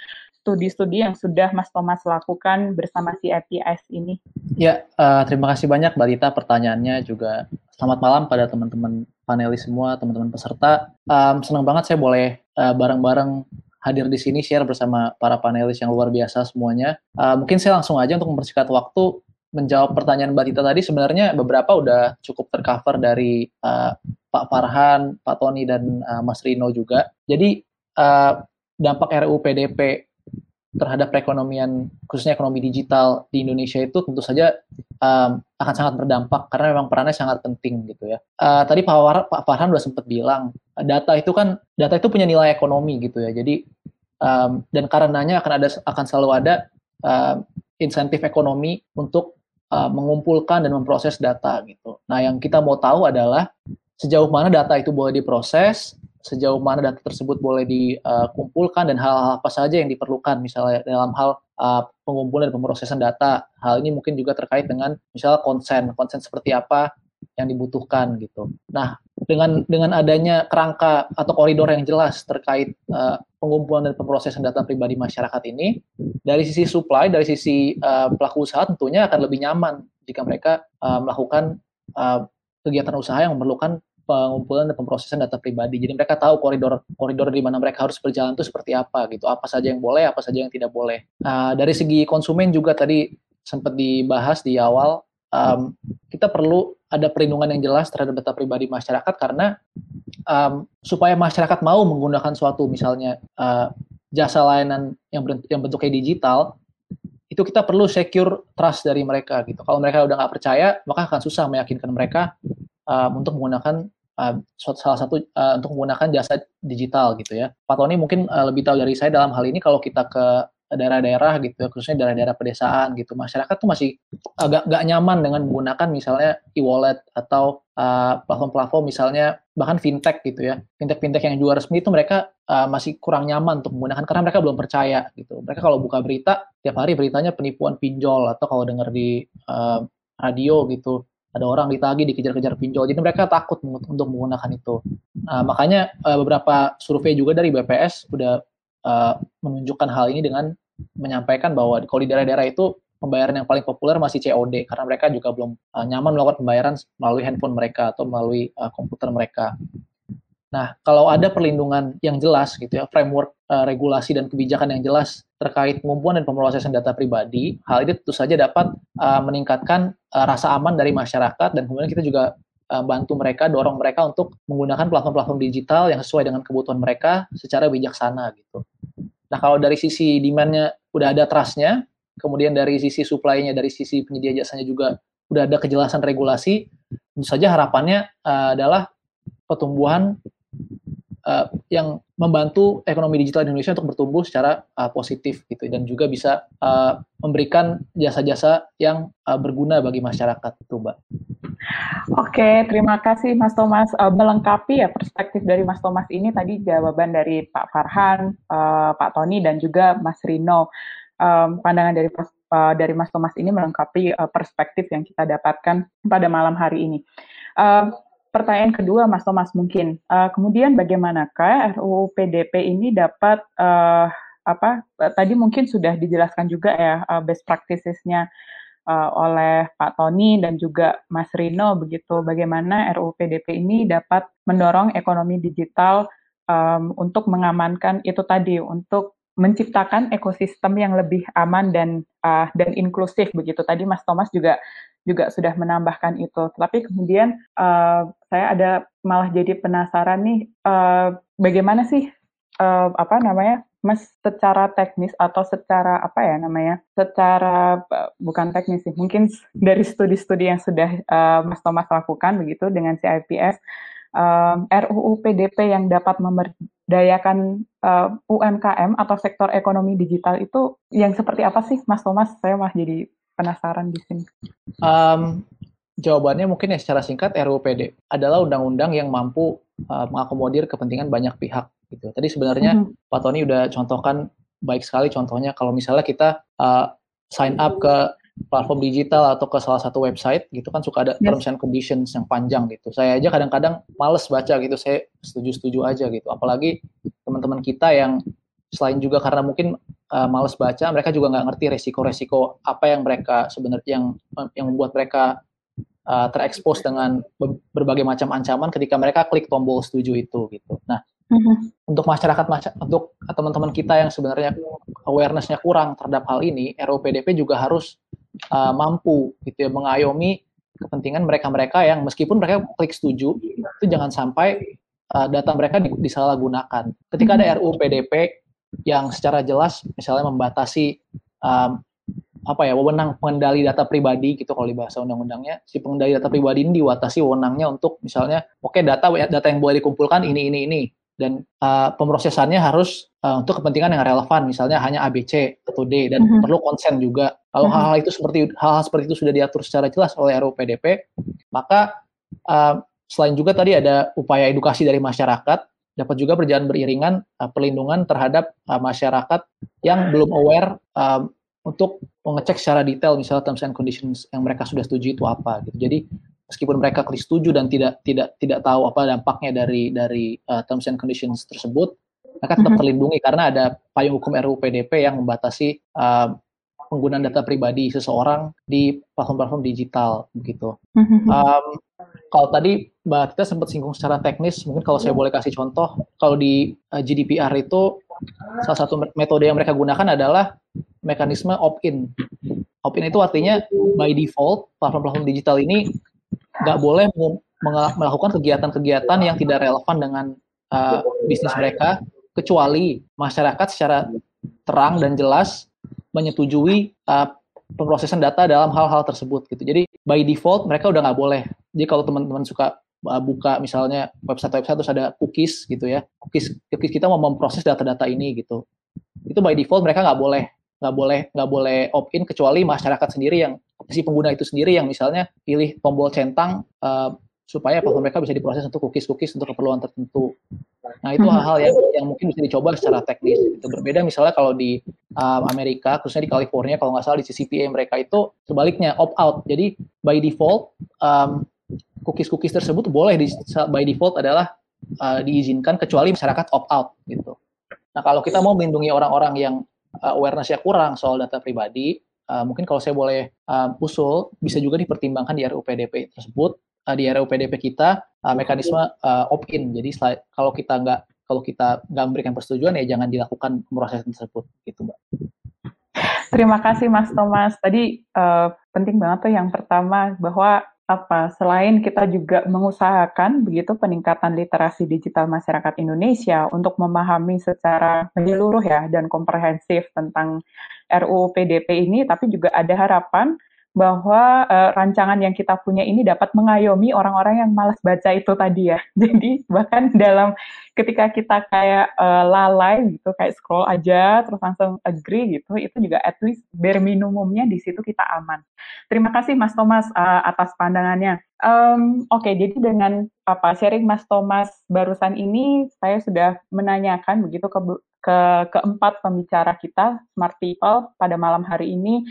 studi-studi yang sudah Mas Thomas lakukan bersama CIPS ini? Ya, uh, terima kasih banyak Mbak Rita pertanyaannya juga. Selamat malam pada teman-teman panelis semua, teman-teman peserta. Um, senang banget saya boleh uh, bareng-bareng hadir di sini share bersama para panelis yang luar biasa semuanya. Uh, mungkin saya langsung aja untuk mempersingkat waktu menjawab pertanyaan Mbak Tita tadi sebenarnya beberapa udah cukup tercover dari uh, Pak Farhan, Pak Tony dan uh, Mas Rino juga. Jadi uh, dampak RUU PDP terhadap perekonomian khususnya ekonomi digital di Indonesia itu tentu saja um, akan sangat berdampak karena memang perannya sangat penting gitu ya. Uh, tadi Pak, War, Pak Farhan sudah sempat bilang data itu kan data itu punya nilai ekonomi gitu ya. Jadi um, dan karenanya akan ada akan selalu ada uh, insentif ekonomi untuk uh, mengumpulkan dan memproses data gitu. Nah yang kita mau tahu adalah sejauh mana data itu boleh diproses, sejauh mana data tersebut boleh dikumpulkan dan hal-hal apa saja yang diperlukan misalnya dalam hal uh, pengumpulan dan pemrosesan data. Hal ini mungkin juga terkait dengan misalnya konsen, konsen seperti apa yang dibutuhkan gitu. Nah, dengan dengan adanya kerangka atau koridor yang jelas terkait uh, pengumpulan dan pemrosesan data pribadi masyarakat ini, dari sisi supply, dari sisi uh, pelaku usaha tentunya akan lebih nyaman jika mereka uh, melakukan uh, kegiatan usaha yang memerlukan pengumpulan dan pemrosesan data pribadi. Jadi mereka tahu koridor koridor di mana mereka harus berjalan itu seperti apa gitu. Apa saja yang boleh, apa saja yang tidak boleh. Nah, dari segi konsumen juga tadi sempat dibahas di awal, um, kita perlu ada perlindungan yang jelas terhadap data pribadi masyarakat karena um, supaya masyarakat mau menggunakan suatu misalnya uh, jasa layanan yang, yang bentuknya digital itu kita perlu secure trust dari mereka gitu. Kalau mereka udah nggak percaya, maka akan susah meyakinkan mereka um, untuk menggunakan uh, salah satu uh, untuk menggunakan jasa digital gitu ya. Pak Tony mungkin uh, lebih tahu dari saya dalam hal ini kalau kita ke daerah-daerah gitu ya, khususnya daerah-daerah pedesaan gitu, masyarakat tuh masih agak gak nyaman dengan menggunakan misalnya e-wallet atau platform-platform uh, misalnya bahkan fintech gitu ya, fintech-fintech yang jual resmi itu mereka uh, masih kurang nyaman untuk menggunakan karena mereka belum percaya gitu. Mereka kalau buka berita tiap hari beritanya penipuan pinjol atau kalau dengar di uh, radio gitu ada orang ditagi dikejar-kejar pinjol. Jadi mereka takut untuk menggunakan itu. Nah, makanya uh, beberapa survei juga dari BPS sudah uh, menunjukkan hal ini dengan menyampaikan bahwa kalau di daerah-daerah itu pembayaran yang paling populer masih COD karena mereka juga belum uh, nyaman melakukan pembayaran melalui handphone mereka atau melalui uh, komputer mereka Nah, kalau ada perlindungan yang jelas gitu ya, framework uh, regulasi dan kebijakan yang jelas terkait pengumpulan dan pemrosesan data pribadi, hal ini tentu saja dapat uh, meningkatkan uh, rasa aman dari masyarakat dan kemudian kita juga bantu mereka, dorong mereka untuk menggunakan platform-platform digital yang sesuai dengan kebutuhan mereka secara bijaksana gitu. Nah, kalau dari sisi demand-nya udah ada trust-nya, kemudian dari sisi supply-nya, dari sisi penyedia jasanya juga udah ada kejelasan regulasi, tentu saja harapannya uh, adalah pertumbuhan uh, yang membantu ekonomi digital Indonesia untuk bertumbuh secara uh, positif gitu dan juga bisa uh, memberikan jasa-jasa yang uh, berguna bagi masyarakat itu Mbak. Oke, terima kasih Mas Thomas. Uh, melengkapi ya perspektif dari Mas Thomas ini tadi jawaban dari Pak Farhan, uh, Pak Tony dan juga Mas Rino. Um, pandangan dari uh, dari Mas Thomas ini melengkapi uh, perspektif yang kita dapatkan pada malam hari ini. Uh, pertanyaan kedua, Mas Thomas mungkin. Uh, kemudian bagaimanakah RUU PDP ini dapat uh, apa? Tadi mungkin sudah dijelaskan juga ya uh, best practices-nya uh, oleh Pak Tony dan juga Mas Rino begitu. Bagaimana RUU PDP ini dapat mendorong ekonomi digital um, untuk mengamankan itu tadi, untuk menciptakan ekosistem yang lebih aman dan uh, dan inklusif begitu. Tadi Mas Thomas juga juga sudah menambahkan itu. Tapi kemudian uh, saya ada malah jadi penasaran nih, uh, bagaimana sih uh, apa namanya, Mas secara teknis atau secara apa ya namanya, secara bukan teknis sih, mungkin dari studi-studi yang sudah uh, Mas Thomas lakukan begitu dengan CIPS, um, RUU PDP yang dapat memberdayakan uh, UMKM atau sektor ekonomi digital itu yang seperti apa sih, Mas Thomas? Saya malah jadi penasaran di sini. Um, jawabannya mungkin ya secara singkat RUU PD adalah undang-undang yang mampu uh, mengakomodir kepentingan banyak pihak gitu. Tadi sebenarnya mm -hmm. Pak Tony udah contohkan baik sekali contohnya kalau misalnya kita uh, sign up ke platform digital atau ke salah satu website gitu kan suka ada yes. terms and conditions yang panjang gitu. Saya aja kadang-kadang males baca gitu, saya setuju-setuju aja gitu. Apalagi teman-teman kita yang selain juga karena mungkin uh, males baca, mereka juga nggak ngerti resiko-resiko apa yang mereka sebenarnya yang yang membuat mereka uh, terekspos dengan berbagai macam ancaman ketika mereka klik tombol setuju itu gitu. Nah, Mm-hmm. Untuk masyarakat, untuk teman-teman kita yang sebenarnya awarenessnya kurang terhadap hal ini, RUPDP juga harus uh, mampu gitu ya mengayomi kepentingan mereka-mereka yang meskipun mereka klik setuju itu jangan sampai uh, data mereka disalahgunakan. Ketika ada mm-hmm. RUU PDP yang secara jelas misalnya membatasi um, apa ya wewenang pengendali data pribadi gitu kalau di bahasa undang-undangnya si pengendali data pribadi ini diwatasi wewenangnya untuk misalnya oke okay, data data yang boleh dikumpulkan ini ini ini dan uh, pemrosesannya harus uh, untuk kepentingan yang relevan misalnya hanya ABC atau D dan mm -hmm. perlu konsen juga kalau mm -hmm. hal-hal itu seperti hal-hal seperti itu sudah diatur secara jelas oleh RUU PDP maka uh, selain juga tadi ada upaya edukasi dari masyarakat dapat juga berjalan beriringan uh, perlindungan terhadap uh, masyarakat yang belum aware uh, untuk mengecek secara detail misalnya terms and conditions yang mereka sudah setuju itu apa gitu jadi meskipun mereka klik setuju dan tidak tidak tidak tahu apa dampaknya dari dari uh, terms and conditions tersebut, mereka tetap mm-hmm. terlindungi karena ada payung hukum RUU PDP yang membatasi uh, penggunaan data pribadi seseorang di platform-platform digital begitu. Um, kalau tadi Mbak Tita sempat singgung secara teknis, mungkin kalau saya boleh kasih contoh, kalau di uh, GDPR itu salah satu metode yang mereka gunakan adalah mekanisme opt-in. Opt-in itu artinya by default platform-platform digital ini nggak boleh melakukan kegiatan-kegiatan yang tidak relevan dengan uh, bisnis mereka kecuali masyarakat secara terang dan jelas menyetujui uh, pemrosesan data dalam hal-hal tersebut gitu. Jadi by default mereka udah nggak boleh. Jadi kalau teman-teman suka uh, buka misalnya website-website terus ada cookies gitu ya, cookies cookies kita mau memproses data-data ini gitu. Itu by default mereka nggak boleh nggak boleh nggak boleh opt in kecuali masyarakat sendiri yang si pengguna itu sendiri yang misalnya pilih tombol centang uh, supaya platform mereka bisa diproses untuk cookies-cookies untuk keperluan tertentu. Nah itu hal-hal yang yang mungkin bisa dicoba secara teknis. Itu berbeda misalnya kalau di um, Amerika, khususnya di California, kalau nggak salah di CCPA mereka itu sebaliknya opt out. Jadi by default um, cookies-cookies tersebut boleh di, by default adalah uh, diizinkan kecuali masyarakat opt out gitu. Nah kalau kita mau melindungi orang-orang yang awareness-nya kurang soal data pribadi, uh, mungkin kalau saya boleh uh, usul, bisa juga dipertimbangkan di RUU PDP tersebut, uh, di RUU PDP kita uh, mekanisme uh, opt-in. Jadi kalau kita nggak kalau kita nggak memberikan persetujuan ya jangan dilakukan pemrosesan tersebut, gitu, Mbak. Terima kasih Mas Thomas. Tadi uh, penting banget tuh yang pertama bahwa apa? Selain kita juga mengusahakan begitu peningkatan literasi digital masyarakat Indonesia untuk memahami secara menyeluruh ya dan komprehensif tentang RUU PDP ini tapi juga ada harapan bahwa uh, rancangan yang kita punya ini dapat mengayomi orang-orang yang malas baca itu tadi ya. Jadi bahkan dalam ketika kita kayak uh, lalai gitu, kayak scroll aja terus langsung agree gitu, itu juga at least bare minimumnya di situ kita aman. Terima kasih Mas Thomas uh, atas pandangannya. Um, Oke, okay, jadi dengan apa sharing Mas Thomas barusan ini, saya sudah menanyakan begitu ke ke keempat pembicara kita Smart People pada malam hari ini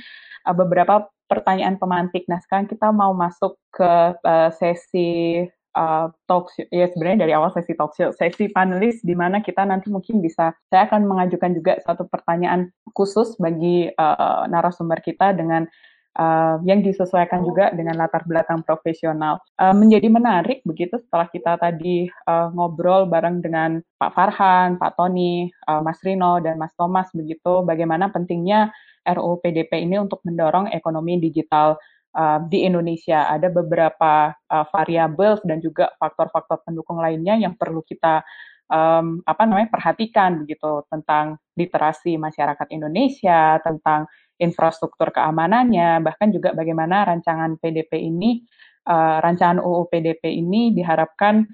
beberapa pertanyaan pemantik. Nah, sekarang kita mau masuk ke uh, sesi uh, talk show. Ya, sebenarnya dari awal sesi talk show, sesi panelis di mana kita nanti mungkin bisa, saya akan mengajukan juga satu pertanyaan khusus bagi uh, narasumber kita dengan uh, yang disesuaikan juga dengan latar belakang profesional. Uh, menjadi menarik begitu setelah kita tadi uh, ngobrol bareng dengan Pak Farhan, Pak Tony, uh, Mas Rino, dan Mas Thomas begitu bagaimana pentingnya RUU PDP ini untuk mendorong ekonomi digital uh, di Indonesia. Ada beberapa uh, variabel dan juga faktor-faktor pendukung lainnya yang perlu kita um, apa namanya perhatikan begitu tentang literasi masyarakat Indonesia, tentang infrastruktur keamanannya, bahkan juga bagaimana rancangan PDP ini, uh, rancangan UU PDP ini diharapkan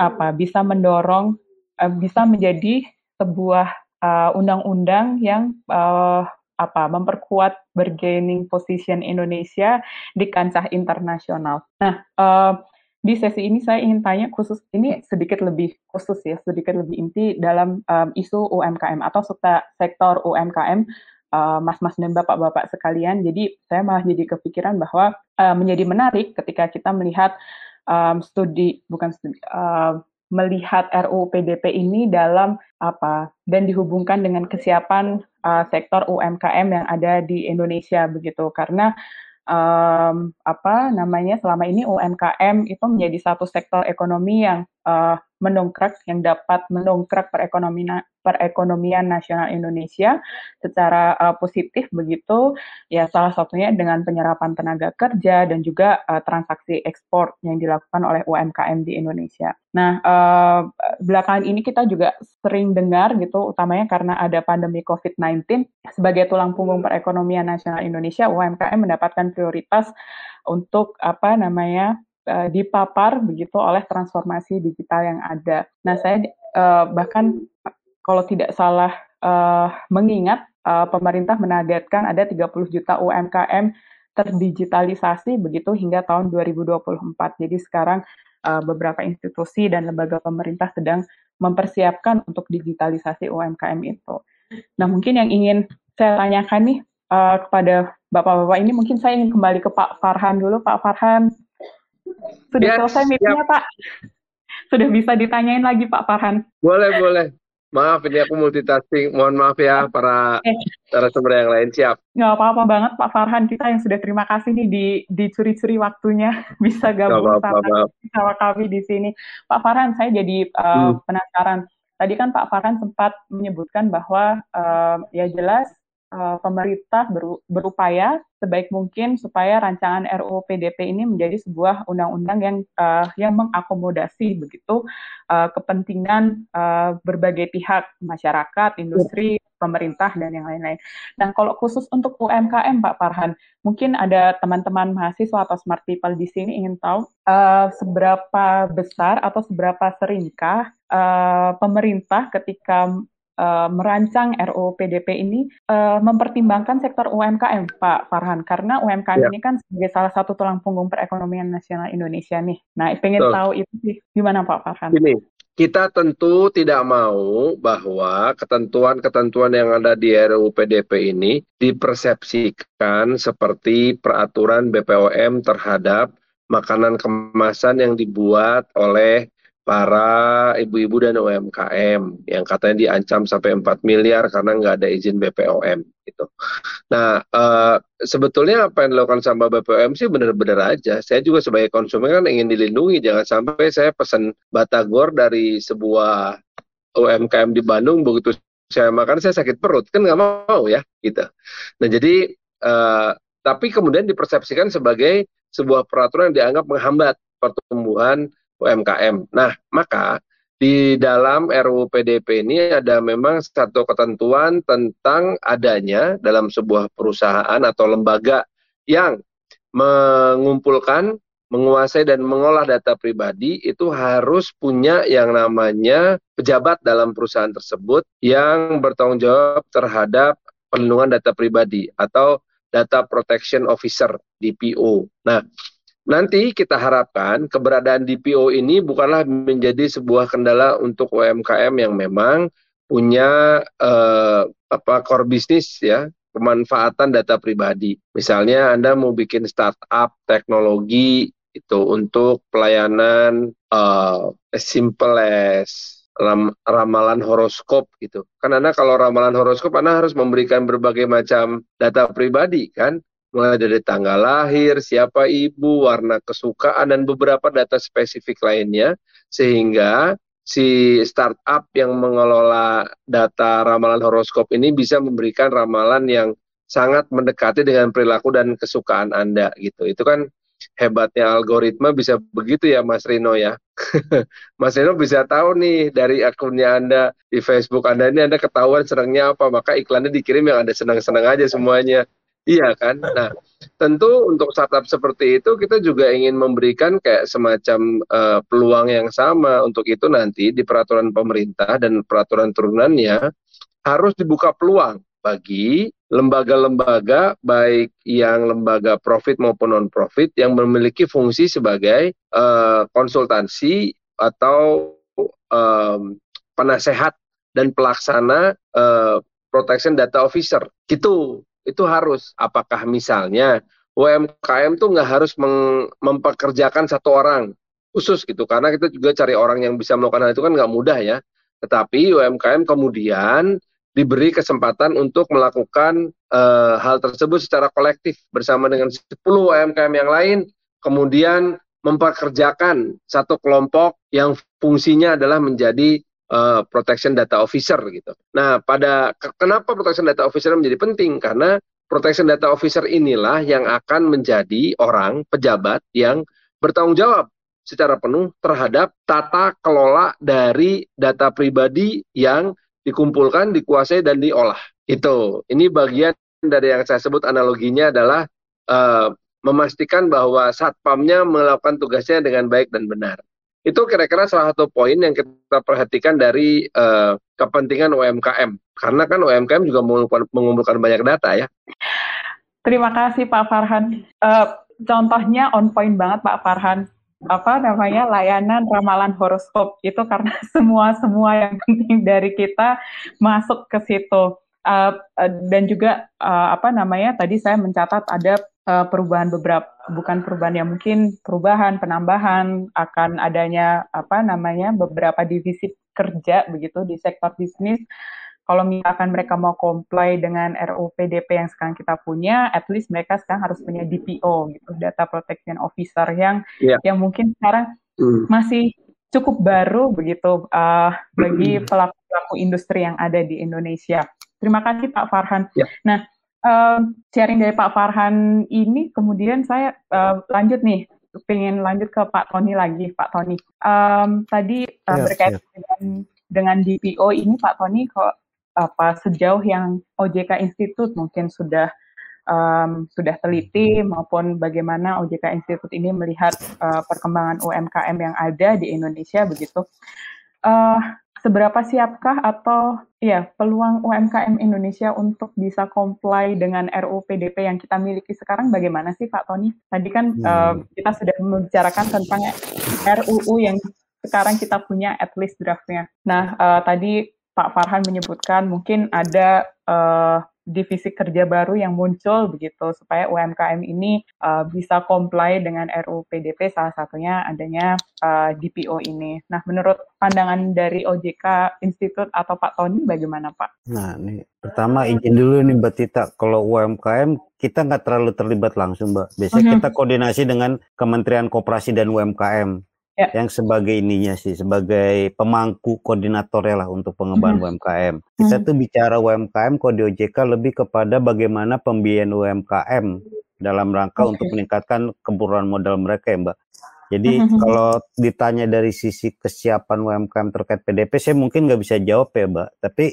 apa bisa mendorong, uh, bisa menjadi sebuah undang-undang uh, yang uh, apa memperkuat bargaining position Indonesia di kancah internasional. Nah, uh, di sesi ini saya ingin tanya khusus ini sedikit lebih khusus ya, sedikit lebih inti dalam um, isu UMKM atau sektor UMKM uh, mas-mas dan bapak-bapak sekalian. Jadi saya malah jadi kepikiran bahwa uh, menjadi menarik ketika kita melihat um, studi bukan studi uh, melihat RUU PDP ini dalam apa dan dihubungkan dengan kesiapan uh, sektor UMKM yang ada di Indonesia begitu karena um, apa namanya selama ini UMKM itu menjadi satu sektor ekonomi yang uh, mendongkrak yang dapat mendongkrak perekonomian perekonomian nasional Indonesia secara uh, positif begitu ya salah satunya dengan penyerapan tenaga kerja dan juga uh, transaksi ekspor yang dilakukan oleh UMKM di Indonesia. Nah uh, belakangan ini kita juga sering dengar gitu utamanya karena ada pandemi COVID-19 sebagai tulang punggung perekonomian nasional Indonesia UMKM mendapatkan prioritas untuk apa namanya uh, dipapar begitu oleh transformasi digital yang ada. Nah, saya uh, bahkan kalau tidak salah uh, mengingat pemerintah menargetkan ada 30 juta UMKM terdigitalisasi begitu hingga tahun 2024. Jadi sekarang beberapa institusi dan lembaga pemerintah sedang mempersiapkan untuk digitalisasi UMKM itu. Nah, mungkin yang ingin saya tanyakan nih kepada Bapak-bapak ini mungkin saya ingin kembali ke Pak Farhan dulu. Pak Farhan, sudah yes, selesai meetingnya, Pak. Sudah bisa ditanyain lagi, Pak Farhan. Boleh, boleh. Maaf, ini aku multitasking. Mohon maaf ya, para eh. sumber yang lain. Siap. Nggak apa-apa banget, Pak Farhan. Kita yang sudah terima kasih nih di dicuri-curi waktunya bisa gabung apa, sama, sama kami di sini. Pak Farhan, saya jadi uh, hmm. penasaran. Tadi kan Pak Farhan sempat menyebutkan bahwa uh, ya jelas uh, pemerintah berupaya sebaik mungkin supaya rancangan RUU PDP ini menjadi sebuah undang-undang yang uh, yang mengakomodasi begitu uh, kepentingan uh, berbagai pihak masyarakat, industri, pemerintah dan yang lain-lain. Nah, kalau khusus untuk UMKM Pak Farhan, mungkin ada teman-teman mahasiswa atau smart people di sini ingin tahu uh, seberapa besar atau seberapa seringkah uh, pemerintah ketika uh, merancang RUU PDP ini uh, mempertimbangkan sektor UMKM, Pak Farhan, karena UMKM ya. ini kan sebagai salah satu tulang punggung perekonomian nasional Indonesia nih. Nah, pengen Betul. tahu itu sih gimana Pak Farhan? Ini kita tentu tidak mau bahwa ketentuan-ketentuan yang ada di RUU PDP ini dipersepsikan seperti peraturan BPOM terhadap makanan kemasan yang dibuat oleh para ibu-ibu dan UMKM yang katanya diancam sampai 4 miliar karena nggak ada izin BPOM gitu. Nah, uh, sebetulnya apa yang dilakukan sama BPOM sih benar-benar aja. Saya juga sebagai konsumen kan ingin dilindungi, jangan sampai saya pesan batagor dari sebuah UMKM di Bandung begitu saya makan saya sakit perut kan nggak mau ya gitu. Nah jadi uh, tapi kemudian dipersepsikan sebagai sebuah peraturan yang dianggap menghambat pertumbuhan UMKM. Nah, maka di dalam RUU PDP ini ada memang satu ketentuan tentang adanya dalam sebuah perusahaan atau lembaga yang mengumpulkan, menguasai dan mengolah data pribadi itu harus punya yang namanya pejabat dalam perusahaan tersebut yang bertanggung jawab terhadap perlindungan data pribadi atau data protection officer DPO. Nah, Nanti kita harapkan keberadaan DPO ini bukanlah menjadi sebuah kendala untuk UMKM yang memang punya eh, apa core bisnis ya pemanfaatan data pribadi. Misalnya Anda mau bikin startup teknologi itu untuk pelayanan as simple as ram, ramalan horoskop gitu. Kan Anda kalau ramalan horoskop Anda harus memberikan berbagai macam data pribadi kan mulai dari tanggal lahir, siapa ibu, warna kesukaan, dan beberapa data spesifik lainnya, sehingga si startup yang mengelola data ramalan horoskop ini bisa memberikan ramalan yang sangat mendekati dengan perilaku dan kesukaan Anda gitu. Itu kan hebatnya algoritma bisa begitu ya Mas Rino ya. Mas Rino bisa tahu nih dari akunnya Anda di Facebook Anda ini Anda ketahuan senangnya apa, maka iklannya dikirim yang Anda senang-senang aja semuanya. Iya kan? Nah, tentu untuk startup seperti itu kita juga ingin memberikan kayak semacam uh, peluang yang sama. Untuk itu nanti di peraturan pemerintah dan peraturan turunannya harus dibuka peluang bagi lembaga-lembaga baik yang lembaga profit maupun non profit yang memiliki fungsi sebagai uh, konsultansi atau um, penasehat dan pelaksana uh, protection data officer. Gitu itu harus. Apakah misalnya UMKM tuh nggak harus mempekerjakan satu orang? Khusus gitu karena kita juga cari orang yang bisa melakukan hal itu kan nggak mudah ya. Tetapi UMKM kemudian diberi kesempatan untuk melakukan uh, hal tersebut secara kolektif bersama dengan 10 UMKM yang lain kemudian mempekerjakan satu kelompok yang fungsinya adalah menjadi uh, protection data officer gitu. Nah, pada kenapa protection data officer menjadi penting? Karena protection data officer inilah yang akan menjadi orang pejabat yang bertanggung jawab secara penuh terhadap tata kelola dari data pribadi yang dikumpulkan, dikuasai dan diolah. Itu. Ini bagian dari yang saya sebut analoginya adalah uh, memastikan bahwa satpamnya melakukan tugasnya dengan baik dan benar. Itu kira-kira salah satu poin yang kita perhatikan dari uh, kepentingan UMKM. Karena kan UMKM juga mengumpulkan, mengumpulkan banyak data ya. Terima kasih Pak Farhan. Uh, contohnya on point banget Pak Farhan. Apa namanya layanan ramalan horoskop itu karena semua semua yang penting dari kita masuk ke situ. Uh, uh, dan juga uh, apa namanya tadi saya mencatat ada uh, perubahan beberapa bukan perubahan yang mungkin perubahan penambahan akan adanya apa namanya beberapa divisi kerja begitu di sektor bisnis kalau misalkan mereka mau comply dengan RUU PDP yang sekarang kita punya, at least mereka sekarang harus punya DPO gitu, Data Protection Officer yang yeah. yang mungkin sekarang mm. masih cukup baru begitu uh, bagi hmm. pelaku-pelaku industri yang ada di Indonesia. Terima kasih Pak Farhan. Yeah. Nah, uh, sharing dari Pak Farhan ini kemudian saya uh, lanjut nih pengen lanjut ke Pak Tony lagi Pak Tony um, tadi uh, yes, berkaitan yes. dengan dengan DPO ini Pak Tony kok apa sejauh yang OJK Institute mungkin sudah um, sudah teliti maupun bagaimana OJK Institute ini melihat uh, perkembangan UMKM yang ada di Indonesia begitu uh, seberapa siapkah atau ya peluang UMKM Indonesia untuk bisa comply dengan RUU PDP yang kita miliki sekarang bagaimana sih Pak Tony? Tadi kan hmm. uh, kita sudah membicarakan tentang RUU yang sekarang kita punya at least draftnya. Nah uh, tadi Pak Farhan menyebutkan mungkin ada uh, divisi kerja baru yang muncul begitu supaya UMKM ini uh, bisa comply dengan RUU PDP salah satunya adanya uh, eh, DPO ini. Nah, menurut pandangan dari OJK Institute atau Pak Tony bagaimana Pak? Nah, nih pertama izin dulu nih Mbak Tita, kalau UMKM kita nggak terlalu terlibat langsung Mbak. Biasanya uh mhm. -huh. kita koordinasi dengan Kementerian Koperasi dan UMKM ya. yang sebagai ininya sih sebagai pemangku koordinator lah untuk pengembangan hmm. UMKM. Kita hmm. tuh bicara UMKM kode OJK lebih kepada bagaimana pembiayaan UMKM dalam rangka okay. untuk meningkatkan kemampuan modal mereka ya Mbak. Jadi hmm. kalau ditanya dari sisi kesiapan UMKM terkait PDP saya mungkin nggak bisa jawab ya Mbak. Tapi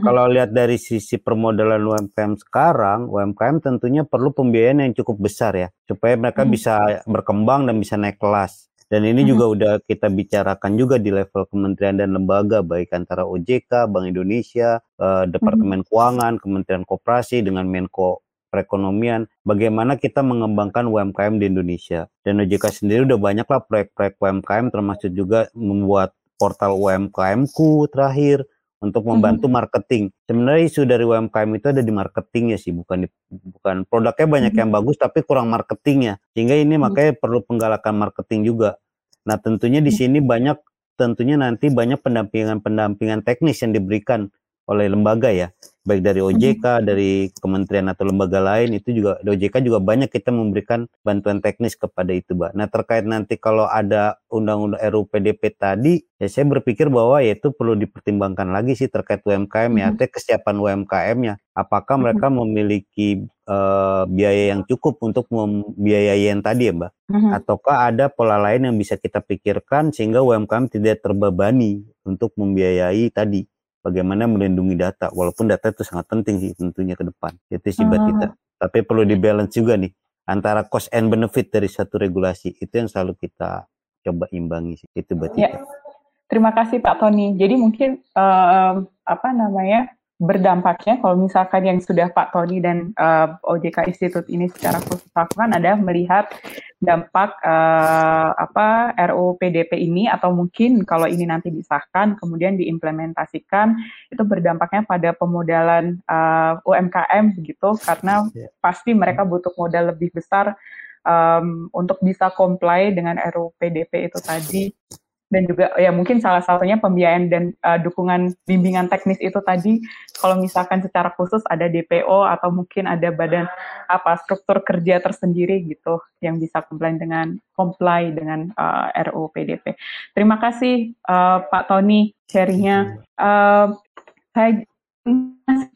kalau lihat dari sisi permodalan UMKM sekarang, UMKM tentunya perlu pembiayaan yang cukup besar ya, supaya mereka bisa berkembang dan bisa naik kelas. Dan ini juga mhm. udah kita bicarakan juga di level kementerian dan lembaga baik antara OJK, Bank Indonesia, uh, Departemen mhm. Keuangan, Kementerian Koperasi dengan Menko perekonomian, bagaimana kita mengembangkan UMKM di Indonesia. Dan OJK sendiri udah banyak lah proyek-proyek UMKM termasuk juga membuat portal UMKMku terakhir untuk membantu mhm. marketing. Sebenarnya isu dari UMKM itu ada di marketingnya sih, bukan di, bukan produknya banyak yang bagus tapi kurang marketingnya. Sehingga ini makanya perlu penggalakan marketing juga. Nah, tentunya di sini banyak tentunya nanti banyak pendampingan-pendampingan teknis yang diberikan oleh lembaga ya baik dari OJK, hmm. dari kementerian atau lembaga lain itu juga OJK juga banyak kita memberikan bantuan teknis kepada itu, Mbak. Nah, terkait nanti kalau ada undang-undang RUU PDP tadi, ya saya berpikir bahwa ya itu perlu dipertimbangkan lagi sih terkait UMKM ya, hmm. kesiapan UMKM-nya. Apakah hmm. mereka memiliki uh, biaya yang cukup untuk membiayai yang tadi ya, Mbak? Hmm. Ataukah ada pola lain yang bisa kita pikirkan sehingga UMKM tidak terbebani untuk membiayai tadi? Bagaimana melindungi data walaupun data itu sangat penting sih tentunya ke depan itu sih buat kita ah. tapi perlu di balance juga nih antara cost and benefit dari satu regulasi itu yang selalu kita coba imbangi sih itu buat ya. kita terima kasih Pak Tony jadi mungkin uh, apa namanya berdampaknya kalau misalkan yang sudah Pak Tony dan uh, eh, OJK Institute ini secara khusus lakukan adalah melihat dampak uh, apa RUU PDP ini atau mungkin kalau ini nanti disahkan kemudian diimplementasikan itu berdampaknya pada pemodalan uh, UMKM begitu karena yeah. pasti mereka butuh modal lebih besar um, untuk bisa comply dengan RUU PDP itu tadi dan juga ya mungkin salah satunya pembiayaan dan uh, dukungan bimbingan teknis itu tadi kalau misalkan secara khusus ada DPO atau mungkin ada badan apa struktur kerja tersendiri gitu yang bisa comply dengan comply dengan uh, RUU PDP. Terima kasih uh, Pak Tony sharingnya. Uh, saya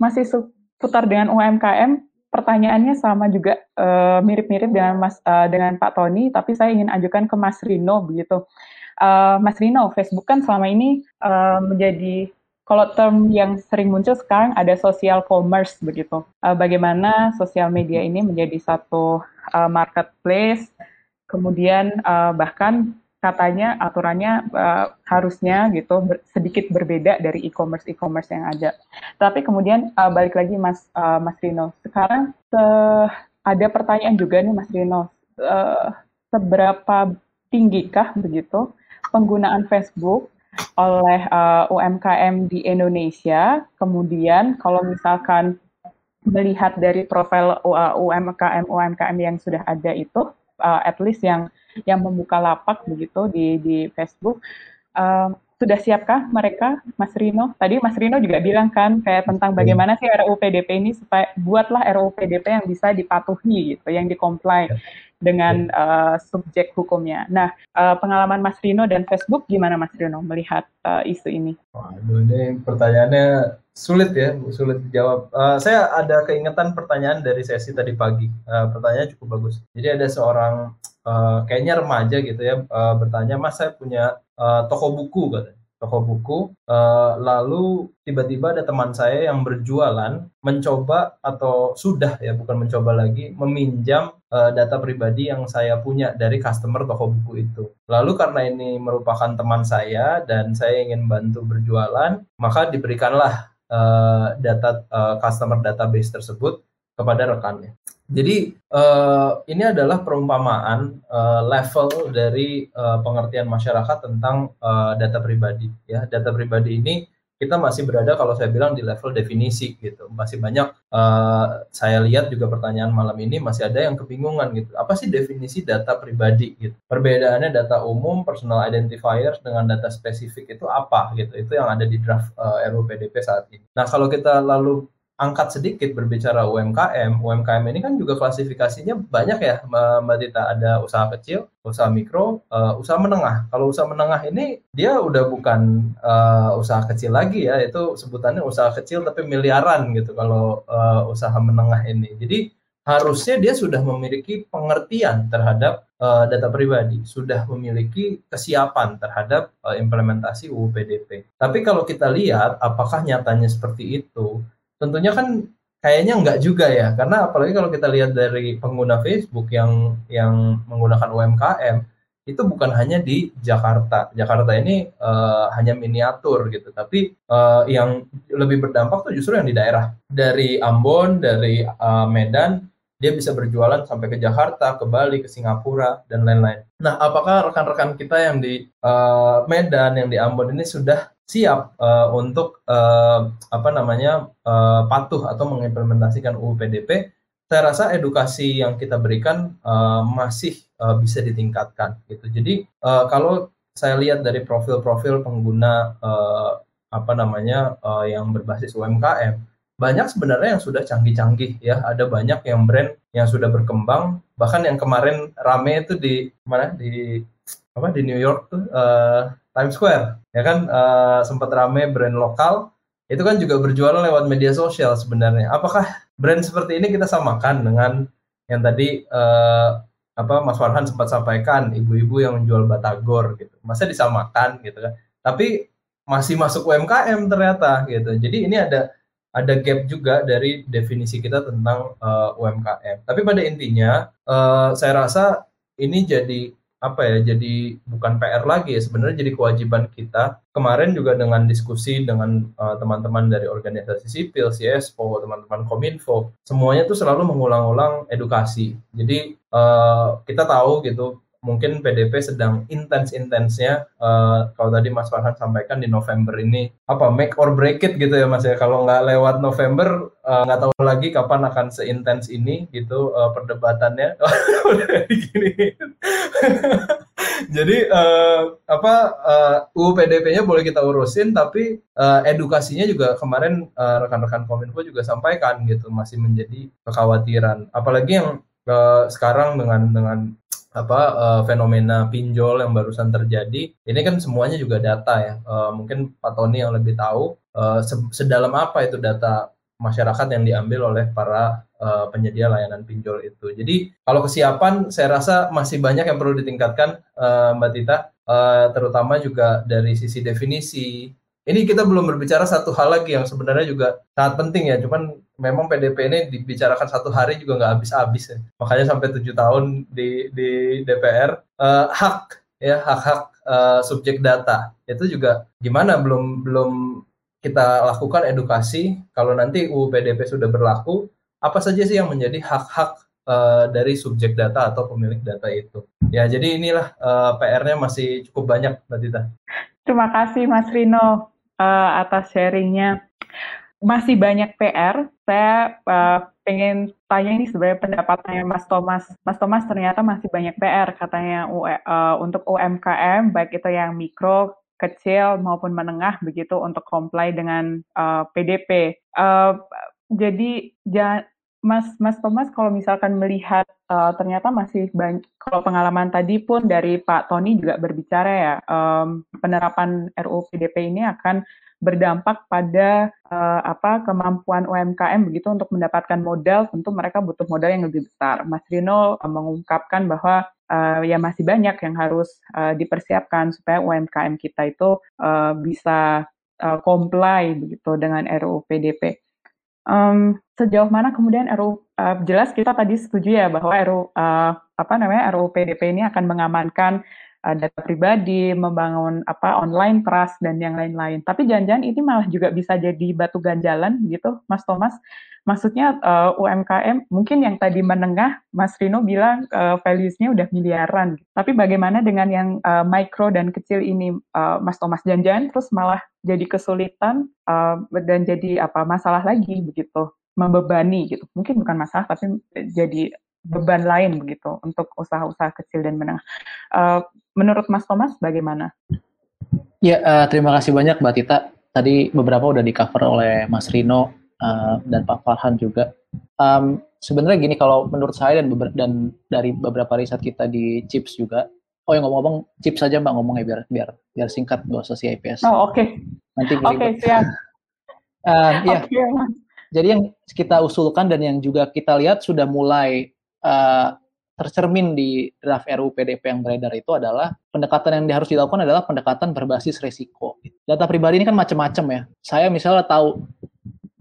masih seputar dengan UMKM. Pertanyaannya sama juga mirip-mirip uh, dengan Mas uh, dengan Pak Tony, tapi saya ingin ajukan ke Mas Rino begitu uh, Mas Rino, Facebook kan selama ini uh, menjadi kalau term yang sering muncul sekarang ada social commerce begitu. Uh, bagaimana sosial media ini menjadi satu uh, marketplace, kemudian uh, bahkan katanya aturannya uh, harusnya gitu ber, sedikit berbeda dari e-commerce e-commerce yang ada. Tapi kemudian uh, balik lagi Mas uh, Mas Rino, sekarang uh, ada pertanyaan juga nih Mas Rino, uh, seberapa tinggikah begitu penggunaan Facebook oleh uh, UMKM di Indonesia. Kemudian kalau misalkan melihat dari profil uh, UMKM UMKM yang sudah ada itu, uh, at least yang yang membuka lapak begitu di di Facebook. Uh, sudah siapkah mereka, Mas Rino? Tadi Mas Rino juga bilang kan kayak tentang bagaimana sih RUU PDP ini supaya buatlah RUU PDP yang bisa dipatuhi gitu, yang dikomplai dengan uh, subjek hukumnya. Nah, uh, pengalaman Mas Rino dan Facebook gimana Mas Rino melihat uh, isu ini? Waduh, ini pertanyaannya sulit ya, sulit dijawab. Uh, saya ada keingetan pertanyaan dari sesi tadi pagi. Uh, pertanyaannya cukup bagus. Jadi ada seorang uh, kayaknya remaja gitu ya uh, bertanya, Mas saya punya uh, toko buku katanya toko buku. Uh, lalu tiba-tiba ada teman saya yang berjualan mencoba atau sudah ya bukan mencoba lagi meminjam uh, data pribadi yang saya punya dari customer toko buku itu. Lalu karena ini merupakan teman saya dan saya ingin bantu berjualan, maka diberikanlah uh, data uh, customer database tersebut kepada rekannya. Jadi uh, ini adalah perumpamaan uh, level dari uh, pengertian masyarakat tentang uh, data pribadi. Ya, data pribadi ini kita masih berada kalau saya bilang di level definisi gitu. Masih banyak uh, saya lihat juga pertanyaan malam ini masih ada yang kebingungan gitu. Apa sih definisi data pribadi gitu? Perbedaannya data umum, personal identifiers dengan data spesifik itu apa gitu? Itu yang ada di draft uh, RUU PDP saat ini. Nah kalau kita lalu angkat sedikit berbicara UMKM, UMKM ini kan juga klasifikasinya banyak ya Mbak Tita. Ada usaha kecil, usaha mikro, uh, usaha menengah. Kalau usaha menengah ini dia udah bukan uh, usaha kecil lagi ya, itu sebutannya usaha kecil tapi miliaran gitu kalau uh, usaha menengah ini. Jadi harusnya dia sudah memiliki pengertian terhadap uh, data pribadi, sudah memiliki kesiapan terhadap uh, implementasi UU PDP. Tapi kalau kita lihat apakah nyatanya seperti itu, tentunya kan kayaknya enggak juga ya karena apalagi kalau kita lihat dari pengguna Facebook yang yang menggunakan UMKM itu bukan hanya di Jakarta. Jakarta ini uh, hanya miniatur gitu, tapi uh, yang lebih berdampak tuh justru yang di daerah. Dari Ambon, dari uh, Medan, dia bisa berjualan sampai ke Jakarta, ke Bali, ke Singapura dan lain-lain. Nah, apakah rekan-rekan kita yang di uh, Medan, yang di Ambon ini sudah siap uh, untuk uh, apa namanya uh, patuh atau mengimplementasikan UU PDP, saya rasa edukasi yang kita berikan uh, masih uh, bisa ditingkatkan gitu. Jadi uh, kalau saya lihat dari profil-profil pengguna uh, apa namanya uh, yang berbasis UMKM banyak sebenarnya yang sudah canggih-canggih ya. Ada banyak yang brand yang sudah berkembang. Bahkan yang kemarin rame itu di mana? Di apa? Di New York tuh uh, Times Square ya kan? Uh, sempat rame brand lokal. Itu kan juga berjualan lewat media sosial sebenarnya. Apakah brand seperti ini kita samakan dengan yang tadi uh, apa Mas Farhan sempat sampaikan ibu-ibu yang menjual batagor gitu. Masa disamakan gitu kan? Tapi masih masuk UMKM ternyata gitu. Jadi ini ada ada gap juga dari definisi kita tentang uh, eh, UMKM tapi pada intinya uh, saya rasa ini jadi apa ya jadi bukan PR lagi ya sebenarnya jadi kewajiban kita. Kemarin juga dengan diskusi dengan teman teman-teman dari organisasi sipil CSPO teman-teman Kominfo semuanya tuh selalu mengulang-ulang edukasi. Jadi uh, kita tahu gitu mungkin PDP sedang intens-intensnya uh, kalau tadi Mas Farhan sampaikan di November ini apa make or break it gitu ya Mas ya? Kalau nggak lewat November eh, nggak uh, tahu lagi kapan akan seintens ini gitu uh, perdebatannya. Gini. Jadi uh, apa uh, UU PDP-nya boleh kita urusin tapi uh, edukasinya juga kemarin uh, rekan-rekan Kominfo juga sampaikan gitu masih menjadi kekhawatiran. Apalagi yang uh, sekarang dengan dengan apa uh, fenomena pinjol yang barusan terjadi. Ini kan semuanya juga data ya. Uh, mungkin Pak Tony yang lebih tahu uh, sedalam apa itu data masyarakat yang diambil oleh para uh, penyedia layanan pinjol itu. Jadi kalau kesiapan saya rasa masih banyak yang perlu ditingkatkan uh, Mbak Tita. Uh, terutama juga dari sisi definisi. Ini kita belum berbicara satu hal lagi yang sebenarnya juga sangat penting ya. Cuman memang PDP ini dibicarakan satu hari juga nggak habis-habis ya. Makanya sampai tujuh tahun di di DPR uh, eh, hak ya hak-hak uh, subjek data itu juga gimana belum belum kita lakukan edukasi kalau nanti UU PDP sudah berlaku apa saja sih yang menjadi hak-hak uh, dari subjek data atau pemilik data itu ya jadi inilah uh, PR-nya masih cukup banyak Mbak Tita. Terima kasih Mas Rino uh, atas sharingnya masih banyak PR. Saya uh, pengen tanya ini sebenarnya pendapatnya Mas Thomas. Mas Thomas ternyata masih banyak PR katanya uh, untuk UMKM, baik itu yang mikro, kecil maupun menengah begitu untuk comply dengan uh, PDP. Uh, jadi ja, Mas Mas Thomas kalau misalkan melihat uh, ternyata masih banyak kalau pengalaman tadi pun dari Pak Tony juga berbicara ya um, penerapan RUU PDP ini akan berdampak pada uh, apa kemampuan UMKM begitu untuk mendapatkan modal tentu mereka butuh modal yang lebih besar. Mas Rino uh, mengungkapkan bahwa uh, ya masih banyak yang harus uh, dipersiapkan supaya UMKM kita itu uh, bisa uh, comply begitu dengan RUU PDP. Um, sejauh mana kemudian RUU uh, jelas kita tadi setuju ya bahwa RUU uh, apa namanya RUU PDP ini akan mengamankan uh, data pribadi, membangun apa online trust dan yang lain-lain. Tapi jangan-jangan ini malah juga bisa jadi batu ganjalan gitu, Mas Thomas. Maksudnya uh, UMKM mungkin yang tadi menengah, Mas Rino bilang uh, values-nya udah miliaran. Tapi bagaimana dengan yang uh, mikro dan kecil ini, uh, Mas Thomas? Jangan-jangan terus malah jadi kesulitan uh, dan jadi apa masalah lagi begitu, membebani gitu. Mungkin bukan masalah, tapi jadi beban lain begitu untuk usaha-usaha kecil dan menengah. Uh, menurut Mas Thomas bagaimana? Ya, uh, terima kasih banyak Mbak Tita. Tadi beberapa udah di cover oleh Mas Rino uh, dan Pak Farhan juga. Um, Sebenarnya gini, kalau menurut saya dan, dan dari beberapa riset kita di CHIPS juga, oh yang ngomong-ngomong CHIPS saja Mbak ngomongnya biar biar biar singkat nggak usah CIPS. Oh oke. Okay. Nanti Oke okay, siap. uh, ya. Okay. Jadi yang kita usulkan dan yang juga kita lihat sudah mulai uh, tercermin di draft RUU PDP yang beredar itu adalah pendekatan yang harus dilakukan adalah pendekatan berbasis resiko. Data pribadi ini kan macam-macam ya. Saya misalnya tahu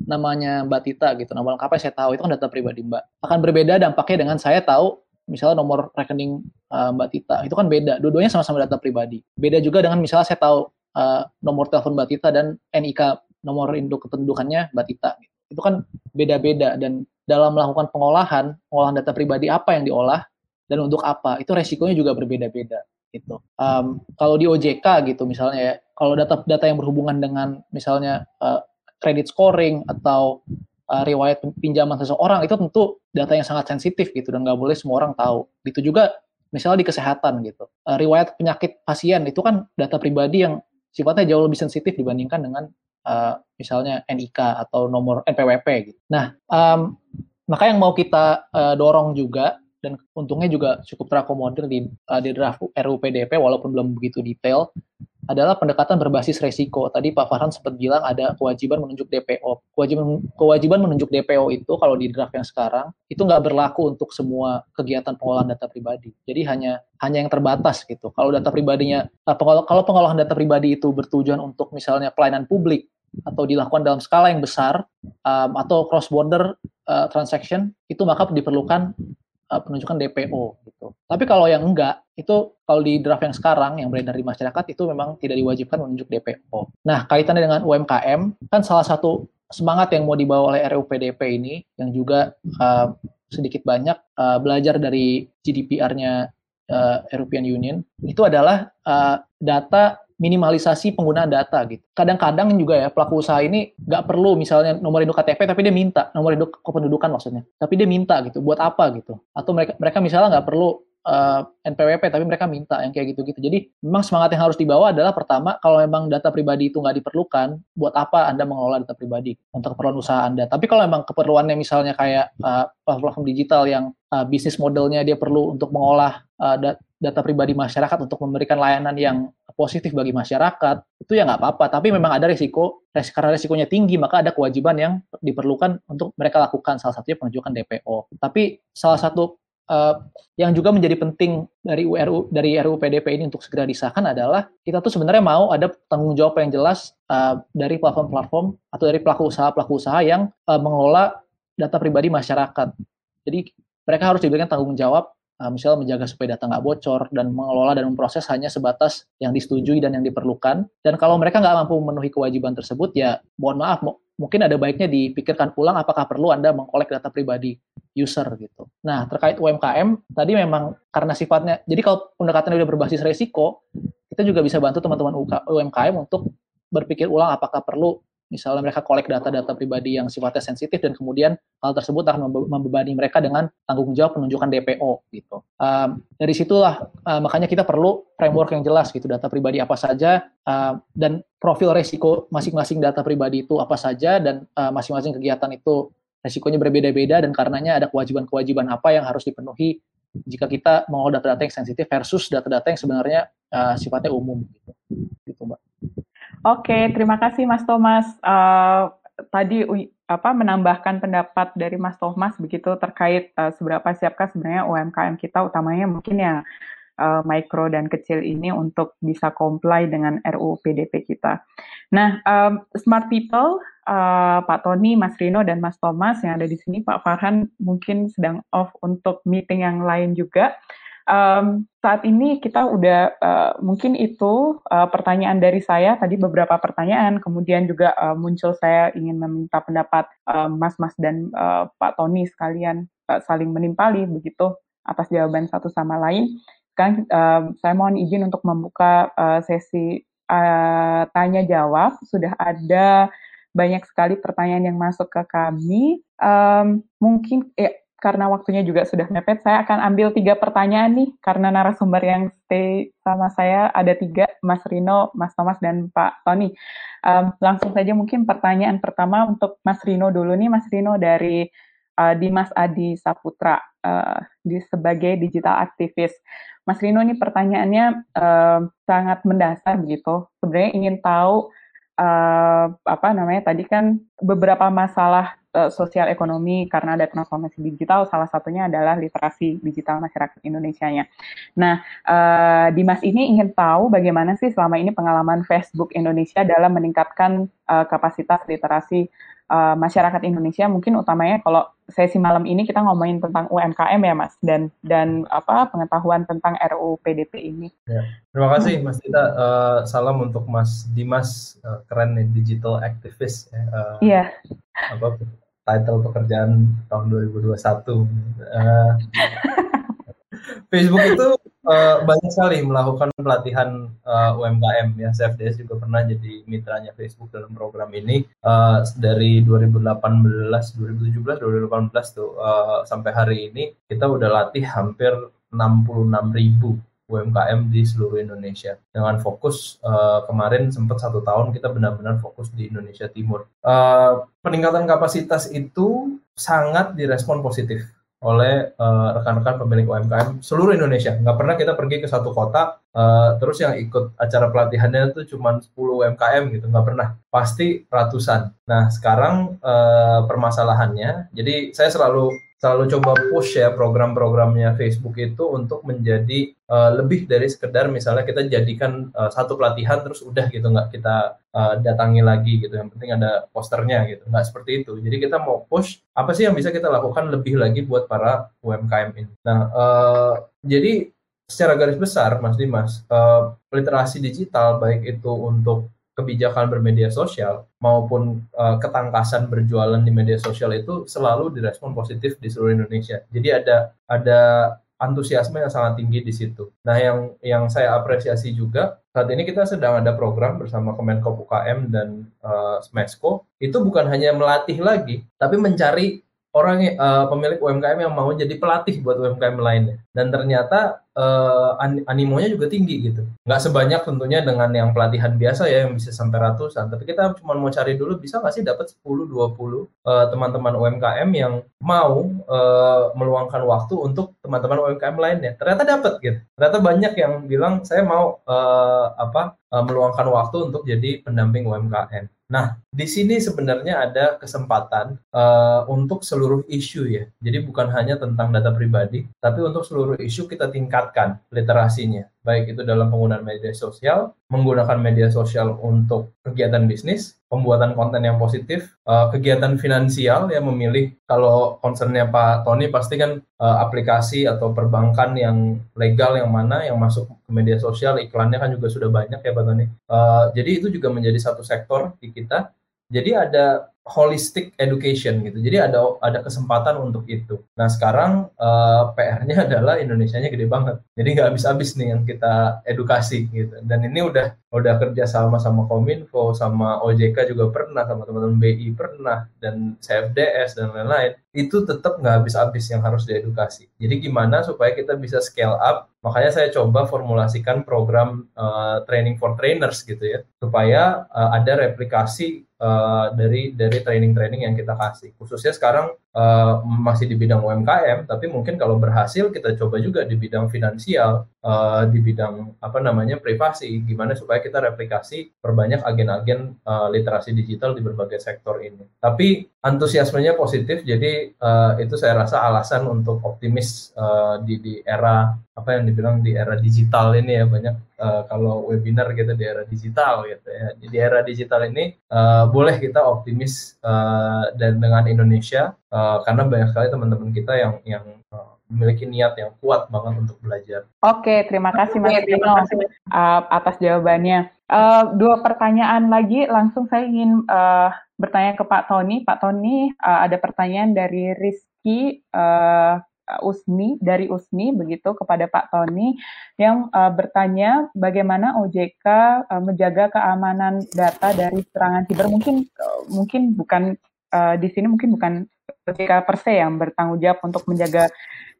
namanya Mbak Tita gitu, nama lengkapnya saya tahu itu kan data pribadi Mbak. Akan berbeda dampaknya dengan saya tahu misalnya nomor rekening uh, Mbak Tita itu kan beda. Dua-duanya sama-sama data pribadi. Beda juga dengan misalnya saya tahu uh, nomor telepon Mbak Tita dan NIK nomor induk kependudukannya Mbak Tita. Itu kan beda-beda dan dalam melakukan pengolahan, pengolahan data pribadi apa yang diolah dan untuk apa, itu resikonya juga berbeda-beda gitu. Um, kalau di OJK gitu misalnya ya, kalau data-data yang berhubungan dengan misalnya uh, credit scoring atau uh, riwayat pinjaman seseorang itu tentu data yang sangat sensitif gitu dan nggak boleh semua orang tahu. Itu juga misalnya di kesehatan gitu, uh, riwayat penyakit pasien itu kan data pribadi yang sifatnya jauh lebih sensitif dibandingkan dengan uh, misalnya NIK atau nomor NPWP gitu. Nah, um, maka yang mau kita uh, dorong juga dan untungnya juga cukup terakomodir di, uh, di draft RUU PDP walaupun belum begitu detail adalah pendekatan berbasis resiko. Tadi Pak Farhan sempat bilang ada kewajiban menunjuk DPO. Kewajiban kewajiban menunjuk DPO itu kalau di draft yang sekarang itu nggak berlaku untuk semua kegiatan pengolahan data pribadi. Jadi hanya hanya yang terbatas gitu. Kalau data pribadinya kalau pengolahan data pribadi itu bertujuan untuk misalnya pelayanan publik atau dilakukan dalam skala yang besar um, atau cross border uh, transaction itu maka diperlukan uh, penunjukan DPO gitu. Tapi kalau yang enggak itu kalau di draft yang sekarang yang beredar di masyarakat itu memang tidak diwajibkan menunjuk DPO. Nah kaitannya dengan UMKM kan salah satu semangat yang mau dibawa oleh RUU PDP ini yang juga uh, sedikit banyak uh, belajar dari GDPR-nya uh, European Union itu adalah uh, data minimalisasi penggunaan data gitu. Kadang-kadang juga ya pelaku usaha ini nggak perlu misalnya nomor induk KTP tapi dia minta nomor induk kependudukan maksudnya. Tapi dia minta gitu buat apa gitu. Atau mereka mereka misalnya nggak perlu uh, eh, NPWP tapi mereka minta yang kayak gitu-gitu. Jadi memang semangat yang harus dibawa adalah pertama kalau memang data pribadi itu nggak diperlukan, buat apa Anda mengelola data pribadi untuk keperluan usaha Anda. Tapi kalau memang keperluannya misalnya kayak uh, platform digital yang uh, bisnis modelnya dia perlu untuk mengolah uh, data pribadi masyarakat untuk memberikan layanan yang positif bagi masyarakat itu ya nggak apa-apa. Tapi memang ada risiko karena risikonya tinggi maka ada kewajiban yang diperlukan untuk mereka lakukan. Salah satunya penunjukan DPO tapi salah satu uh, yang juga menjadi penting dari URU dari RUU PDP ini untuk segera disahkan adalah kita tuh sebenarnya mau ada tanggung jawab yang jelas uh, dari platform-platform atau dari pelaku usaha pelaku usaha yang uh, mengelola data pribadi masyarakat. Jadi mereka harus diberikan tanggung jawab uh, misalnya menjaga supaya data nggak bocor dan mengelola dan memproses hanya sebatas yang disetujui dan yang diperlukan. Dan kalau mereka nggak mampu memenuhi kewajiban tersebut, ya mohon maaf, mungkin ada baiknya dipikirkan ulang apakah perlu Anda mengkolek data pribadi user gitu. Nah, terkait UMKM, tadi memang karena sifatnya, jadi kalau pendekatannya udah berbasis resiko, kita juga bisa bantu teman-teman UMKM untuk berpikir ulang apakah perlu misalnya mereka kolek data-data pribadi yang sifatnya sensitif dan kemudian hal tersebut akan membebani mereka dengan tanggung jawab penunjukan DPO gitu. Um, dari situlah uh, makanya kita perlu framework yang jelas gitu data pribadi apa saja uh, dan profil resiko masing-masing data pribadi itu apa saja dan uh, masing-masing kegiatan itu resikonya berbeda-beda dan karenanya ada kewajiban-kewajiban apa yang harus dipenuhi jika kita mau data-data yang sensitif versus data-data yang sebenarnya uh, sifatnya umum gitu. Gitu, Mbak. Oke, terima kasih Mas Thomas. Uh, tadi apa menambahkan pendapat dari Mas Thomas begitu terkait uh, seberapa siapkah sebenarnya UMKM kita utamanya mungkin yang uh, mikro dan kecil ini untuk bisa comply dengan RUU PDP kita. Nah, um, smart people uh, Pak Tony, Mas Rino dan Mas Thomas yang ada di sini, Pak Farhan mungkin sedang off untuk meeting yang lain juga. Um, saat ini kita udah uh, mungkin itu uh, pertanyaan dari saya tadi beberapa pertanyaan, kemudian juga uh, muncul saya ingin meminta pendapat Mas-Mas uh, dan uh, Pak Tony sekalian uh, saling menimpali begitu atas jawaban satu sama lain. Sekarang uh, saya mohon izin untuk membuka uh, sesi uh, tanya jawab. Sudah ada banyak sekali pertanyaan yang masuk ke kami. Um, mungkin ya, karena waktunya juga sudah mepet, saya akan ambil tiga pertanyaan nih, karena narasumber yang stay sama saya ada tiga, Mas Rino, Mas Thomas, dan Pak Tony. Um, langsung saja mungkin pertanyaan pertama untuk Mas Rino dulu nih, Mas Rino dari uh, Dimas Adi Saputra, uh, di, sebagai digital aktivis. Mas Rino ini pertanyaannya uh, sangat mendasar begitu, sebenarnya ingin tahu uh, apa namanya tadi kan beberapa masalah uh, sosial ekonomi karena ada transformasi digital salah satunya adalah literasi digital masyarakat Indonesia-nya. Nah, uh, Dimas ini ingin tahu bagaimana sih selama ini pengalaman Facebook Indonesia dalam meningkatkan uh, kapasitas literasi uh, masyarakat Indonesia mungkin utamanya kalau sesi malam ini kita ngomongin tentang UMKM ya Mas dan dan apa pengetahuan tentang RUU PDP ini. Ya. Terima kasih Mas Tita. Uh, salam untuk Mas Dimas uh, keren nih digital activist ya. Uh, iya. Apa title pekerjaan tahun 2021. Uh, Facebook itu uh, banyak sekali melakukan pelatihan uh, UMKM ya. CFDS juga pernah jadi mitranya Facebook dalam program ini uh, dari 2018, 2017, 2018 tuh uh, sampai hari ini kita udah latih hampir 66 ribu UMKM di seluruh Indonesia dengan fokus uh, kemarin sempat satu tahun kita benar-benar fokus di Indonesia Timur. Uh, peningkatan kapasitas itu sangat direspon positif oleh rekan-rekan uh, pemilik UMKM seluruh Indonesia. Nggak pernah kita pergi ke satu kota, uh, terus yang ikut acara pelatihannya itu cuma 10 UMKM gitu, nggak pernah. Pasti ratusan. Nah, sekarang uh, permasalahannya, jadi saya selalu selalu coba push ya program-programnya Facebook itu untuk menjadi uh, lebih dari sekedar misalnya kita jadikan uh, satu pelatihan terus udah gitu nggak kita uh, datangi lagi gitu. Yang penting ada posternya gitu. Nggak seperti itu. Jadi kita mau push apa sih yang bisa kita lakukan lebih lagi buat para UMKM ini? Nah uh, jadi secara garis besar Mas Dimas uh, literasi digital baik itu untuk kebijakan bermedia sosial maupun uh, ketangkasan berjualan di media sosial itu selalu direspon positif di seluruh Indonesia. Jadi ada ada antusiasme yang sangat tinggi di situ. Nah, yang yang saya apresiasi juga saat ini kita sedang ada program bersama Kemenko UKM dan uh, Smesco itu bukan hanya melatih lagi, tapi mencari orang uh, pemilik UMKM yang mau jadi pelatih buat UMKM lainnya dan ternyata uh, animonya juga tinggi gitu. Nggak sebanyak tentunya dengan yang pelatihan biasa ya yang bisa sampai ratusan. Tapi kita cuma mau cari dulu bisa nggak sih dapat 10 20 uh, teman-teman UMKM yang mau uh, meluangkan waktu untuk teman-teman UMKM lainnya ternyata dapat gitu. Ternyata banyak yang bilang saya mau uh, apa uh, meluangkan waktu untuk jadi pendamping UMKM Nah, di sini sebenarnya ada kesempatan uh, untuk seluruh isu ya. Jadi bukan hanya tentang data pribadi, tapi untuk seluruh isu kita tingkatkan literasinya baik itu dalam penggunaan media sosial, menggunakan media sosial untuk kegiatan bisnis, pembuatan konten yang positif, uh, kegiatan finansial yang memilih kalau concernnya Pak Tony pasti kan uh, aplikasi atau perbankan yang legal yang mana yang masuk ke media sosial iklannya kan juga sudah banyak ya Pak Tony. Uh, jadi itu juga menjadi satu sektor di kita. Jadi ada holistic education gitu. Jadi ada ada kesempatan untuk itu. Nah sekarang uh, eh, PR-nya adalah Indonesia-nya gede banget. Jadi nggak habis-habis nih yang kita edukasi gitu. Dan ini udah udah kerja sama sama Kominfo, sama OJK juga pernah, sama teman-teman BI pernah, dan CFDS dan lain-lain. Itu tetap nggak habis-habis yang harus diedukasi. Jadi gimana supaya kita bisa scale up? Makanya saya coba formulasikan program uh, training for trainers gitu ya, supaya uh, ada replikasi uh, dari dari training-training yang kita kasih. Khususnya sekarang uh, masih di bidang UMKM, tapi mungkin kalau berhasil kita coba juga di bidang finansial, uh, di bidang apa namanya privasi, gimana supaya kita replikasi perbanyak agen-agen uh, literasi digital di berbagai sektor ini. Tapi antusiasmenya positif, jadi uh, itu saya rasa alasan untuk optimis uh, di di era apa yang dibilang di era digital ini ya banyak uh, kalau webinar gitu di era digital gitu ya di era digital ini uh, boleh kita optimis uh, dan dengan Indonesia uh, karena banyak sekali teman-teman kita yang yang uh, memiliki niat yang kuat banget untuk belajar. Oke, terima kasih Mas Dino uh, atas jawabannya. Uh, dua pertanyaan lagi, langsung saya ingin uh, bertanya ke Pak Tony. Pak Tony, uh, ada pertanyaan dari Rizky uh, Usmi dari Usmi begitu kepada Pak Tony yang uh, bertanya bagaimana OJK uh, menjaga keamanan data dari serangan siber mungkin uh, mungkin bukan uh, di sini mungkin bukan OJK per se yang bertanggung jawab untuk menjaga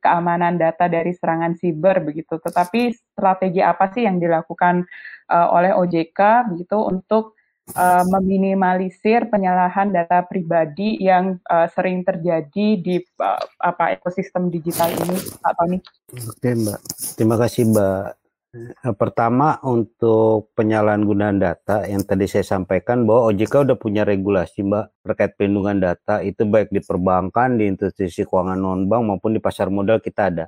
keamanan data dari serangan siber begitu. Tetapi strategi apa sih yang dilakukan uh, oleh OJK begitu untuk uh, meminimalisir penyalahan data pribadi yang uh, sering terjadi di uh, apa ekosistem digital ini, Pak Tony? Oke, Mbak. Terima kasih, Mbak. Eh, pertama untuk penyalahgunaan data yang tadi saya sampaikan bahwa OJK udah punya regulasi Mbak terkait perlindungan data itu baik di perbankan, di institusi keuangan non bank maupun di pasar modal kita ada.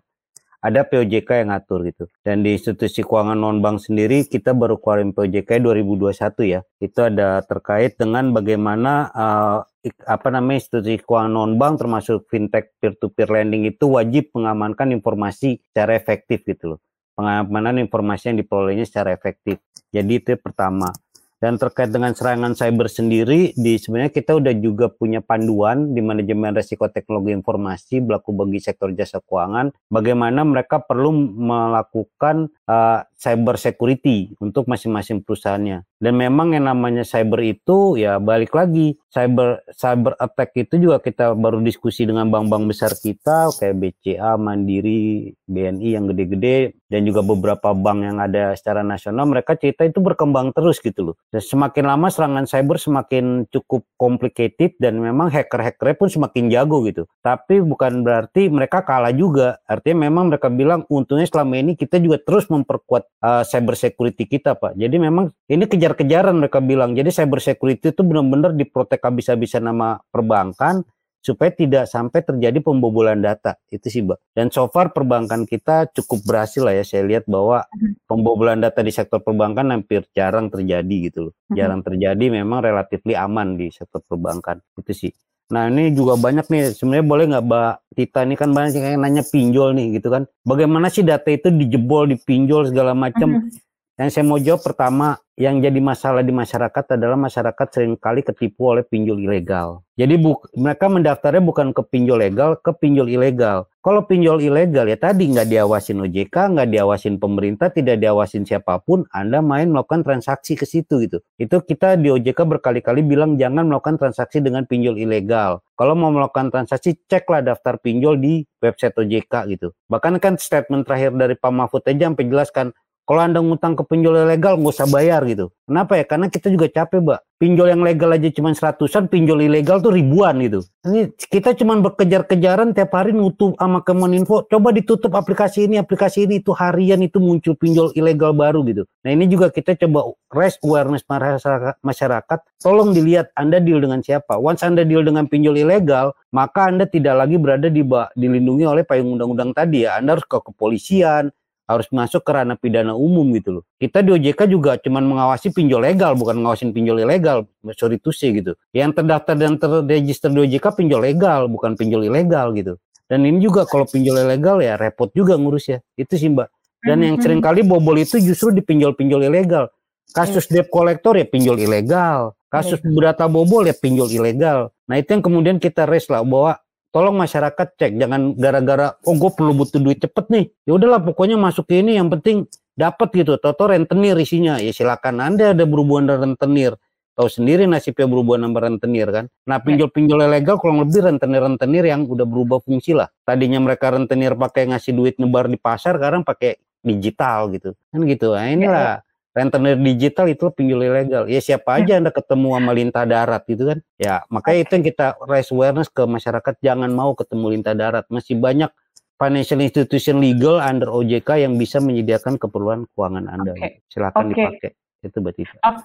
Ada POJK yang ngatur gitu. Dan di institusi keuangan non bank sendiri kita baru keluarin POJK 2021 ya. Itu ada terkait dengan bagaimana uh, apa namanya institusi keuangan non bank termasuk fintech peer to peer lending itu wajib mengamankan informasi secara efektif gitu loh pengamanan informasi yang diperolehnya secara efektif. Jadi itu pertama. Dan terkait dengan serangan cyber sendiri, di sebenarnya kita udah juga punya panduan di manajemen resiko teknologi informasi berlaku bagi sektor jasa keuangan, bagaimana mereka perlu melakukan uh, cyber security untuk masing-masing perusahaannya. Dan memang yang namanya cyber itu ya balik lagi, cyber cyber attack itu juga kita baru diskusi dengan bank-bank besar kita kayak BCA, Mandiri, BNI yang gede-gede dan juga beberapa bank yang ada secara nasional mereka cerita itu berkembang terus gitu loh. Dan semakin lama serangan cyber semakin cukup complicated dan memang hacker-hackernya pun semakin jago gitu. Tapi bukan berarti mereka kalah juga. Artinya memang mereka bilang untungnya selama ini kita juga terus memperkuat uh, cyber security kita, Pak. Jadi memang ini kejar-kejaran mereka bilang. Jadi cyber security itu benar-benar diprotek habis-habisan nama perbankan supaya tidak sampai terjadi pembobolan data itu sih mbak dan so far perbankan kita cukup berhasil lah ya saya lihat bahwa mhm. pembobolan data di sektor perbankan hampir jarang terjadi gitu loh mhm. jarang terjadi memang relatif aman di sektor perbankan itu sih Nah ini juga banyak nih sebenarnya boleh nggak Mbak Tita ini kan banyak yang nanya pinjol nih gitu kan. Bagaimana sih data itu dijebol, dipinjol segala macam. Mhm. Yang saya mau jawab pertama, yang jadi masalah di masyarakat adalah masyarakat sering kali ketipu oleh pinjol ilegal. Jadi bu, mereka mendaftarnya bukan ke pinjol legal, ke pinjol ilegal. Kalau pinjol ilegal ya tadi nggak diawasin OJK, nggak diawasin pemerintah, tidak diawasin siapa pun, Anda main melakukan transaksi ke situ gitu. Itu kita di OJK berkali-kali bilang jangan melakukan transaksi dengan pinjol ilegal. Kalau mau melakukan transaksi, ceklah daftar pinjol di website OJK gitu. Bahkan kan statement terakhir dari Pak Mahfud aja sampai jelaskan kalau Anda ngutang ke pinjol ilegal nggak usah bayar gitu. Kenapa ya? Karena kita juga capek, Mbak. Pinjol yang legal aja cuma seratusan, pinjol ilegal tuh ribuan gitu. Ini kita cuma berkejar-kejaran tiap hari nutup sama Kemeninfo, coba ditutup aplikasi ini, aplikasi ini itu harian itu muncul pinjol ilegal baru gitu. Nah, ini juga kita coba raise awareness masyarakat, masyarakat tolong dilihat Anda deal dengan siapa. Once Anda deal dengan pinjol ilegal, maka Anda tidak lagi berada di dilindungi oleh payung undang-undang tadi ya. Anda harus ke kepolisian, harus masuk ke ranah pidana umum gitu loh. Kita di OJK juga cuma mengawasi pinjol legal, bukan mengawasin pinjol ilegal. Sorry to say gitu. Yang terdaftar dan terregister di OJK pinjol legal, bukan pinjol ilegal gitu. Dan ini juga kalau pinjol ilegal ya repot juga ngurus ya. Itu sih Mbak. Dan yang sering kali bobol itu justru di pinjol-pinjol ilegal. Kasus debt collector ya pinjol ilegal. Kasus berata bobol ya pinjol ilegal. Nah itu yang kemudian kita raise lah bahwa tolong masyarakat cek jangan gara-gara oh gue perlu butuh duit cepet nih. Ya udahlah pokoknya masuk ke ini yang penting dapat gitu. Toto rentenir isinya. Ya silakan anda ada berhubungan dengan rentenir. Tahu sendiri nasibnya berhubungan dengan rentenir kan? Nah pinjol-pinjol ilegal kurang lebih rentenir-rentenir yang udah berubah fungsi lah. Tadinya mereka rentenir pakai ngasih duit nyebar di pasar sekarang pakai digital gitu. Kan gitu. Nah inilah rentenir digital itu pinjol ilegal. Ya siapa aja Anda ketemu sama lintah darat gitu kan. Ya makanya itu yang kita raise awareness ke masyarakat jangan mau ketemu lintah darat. Masih banyak financial institution legal under OJK yang bisa menyediakan keperluan keuangan Anda. Okay. Silakan okay. dipakai. Itu berarti. Oh,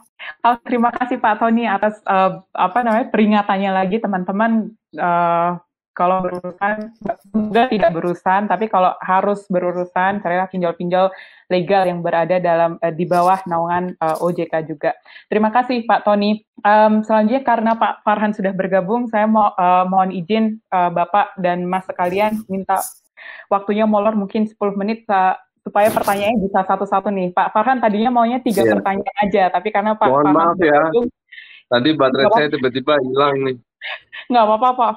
oh, terima kasih Pak Tony atas uh, apa namanya peringatannya lagi teman-teman uh, kalau berurusan semoga tidak berurusan tapi kalau harus berurusan carilah pinjol-pinjol legal yang berada dalam uh, di bawah naungan uh, eh, OJK juga. Terima kasih Pak Tony. Um, selanjutnya karena Pak Farhan sudah bergabung, saya mau uh, mohon izin uh, Bapak dan Mas sekalian minta waktunya molor mungkin 10 menit uh, supaya pertanyaannya bisa satu-satu nih. Pak Farhan tadinya maunya tiga yeah. pertanyaan aja, tapi karena Pak Mohon Farhan maaf ya. Bergabung, Tadi baterai saya tiba-tiba hilang nih. Nggak apa-apa Pak,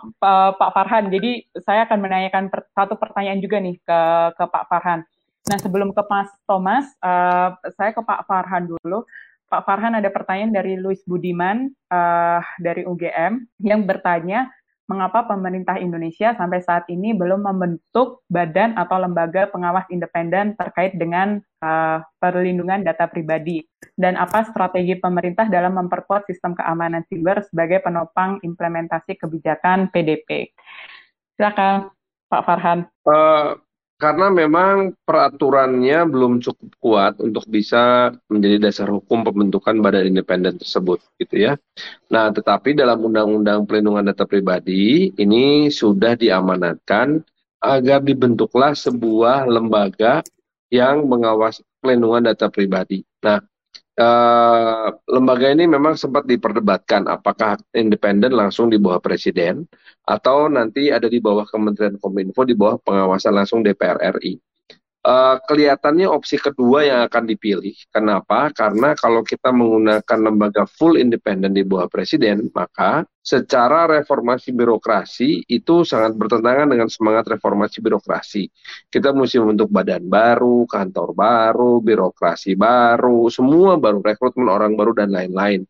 Pak Farhan. Jadi saya akan menanyakan satu pertanyaan juga nih ke, ke Pak Farhan. Nah, sebelum ke Mas Thomas, uh, saya ke Pak Farhan dulu. Pak Farhan ada pertanyaan dari Louis Budiman uh, dari UGM yang bertanya, mengapa pemerintah Indonesia sampai saat ini belum membentuk badan atau lembaga pengawas independen terkait dengan uh, perlindungan data pribadi dan apa strategi pemerintah dalam memperkuat sistem keamanan siber sebagai penopang implementasi kebijakan PDP. Silakan Pak Farhan. Uh, karena memang peraturannya belum cukup kuat untuk bisa menjadi dasar hukum pembentukan badan independen tersebut gitu ya. Nah, tetapi dalam Undang-Undang Pelindungan Data Pribadi ini sudah diamanatkan agar dibentuklah sebuah lembaga yang mengawasi pelindungan data pribadi. Nah, Uh, lembaga ini memang sempat diperdebatkan apakah independen langsung di bawah presiden atau nanti ada di bawah Kementerian Kominfo di bawah pengawasan langsung DPR RI uh, kelihatannya opsi kedua yang akan dipilih. Kenapa? Karena kalau kita menggunakan lembaga full independen di bawah presiden, maka secara reformasi birokrasi itu sangat bertentangan dengan semangat reformasi birokrasi. Kita mesti membentuk badan baru, kantor baru, birokrasi baru, semua baru, rekrutmen orang baru dan lain-lain.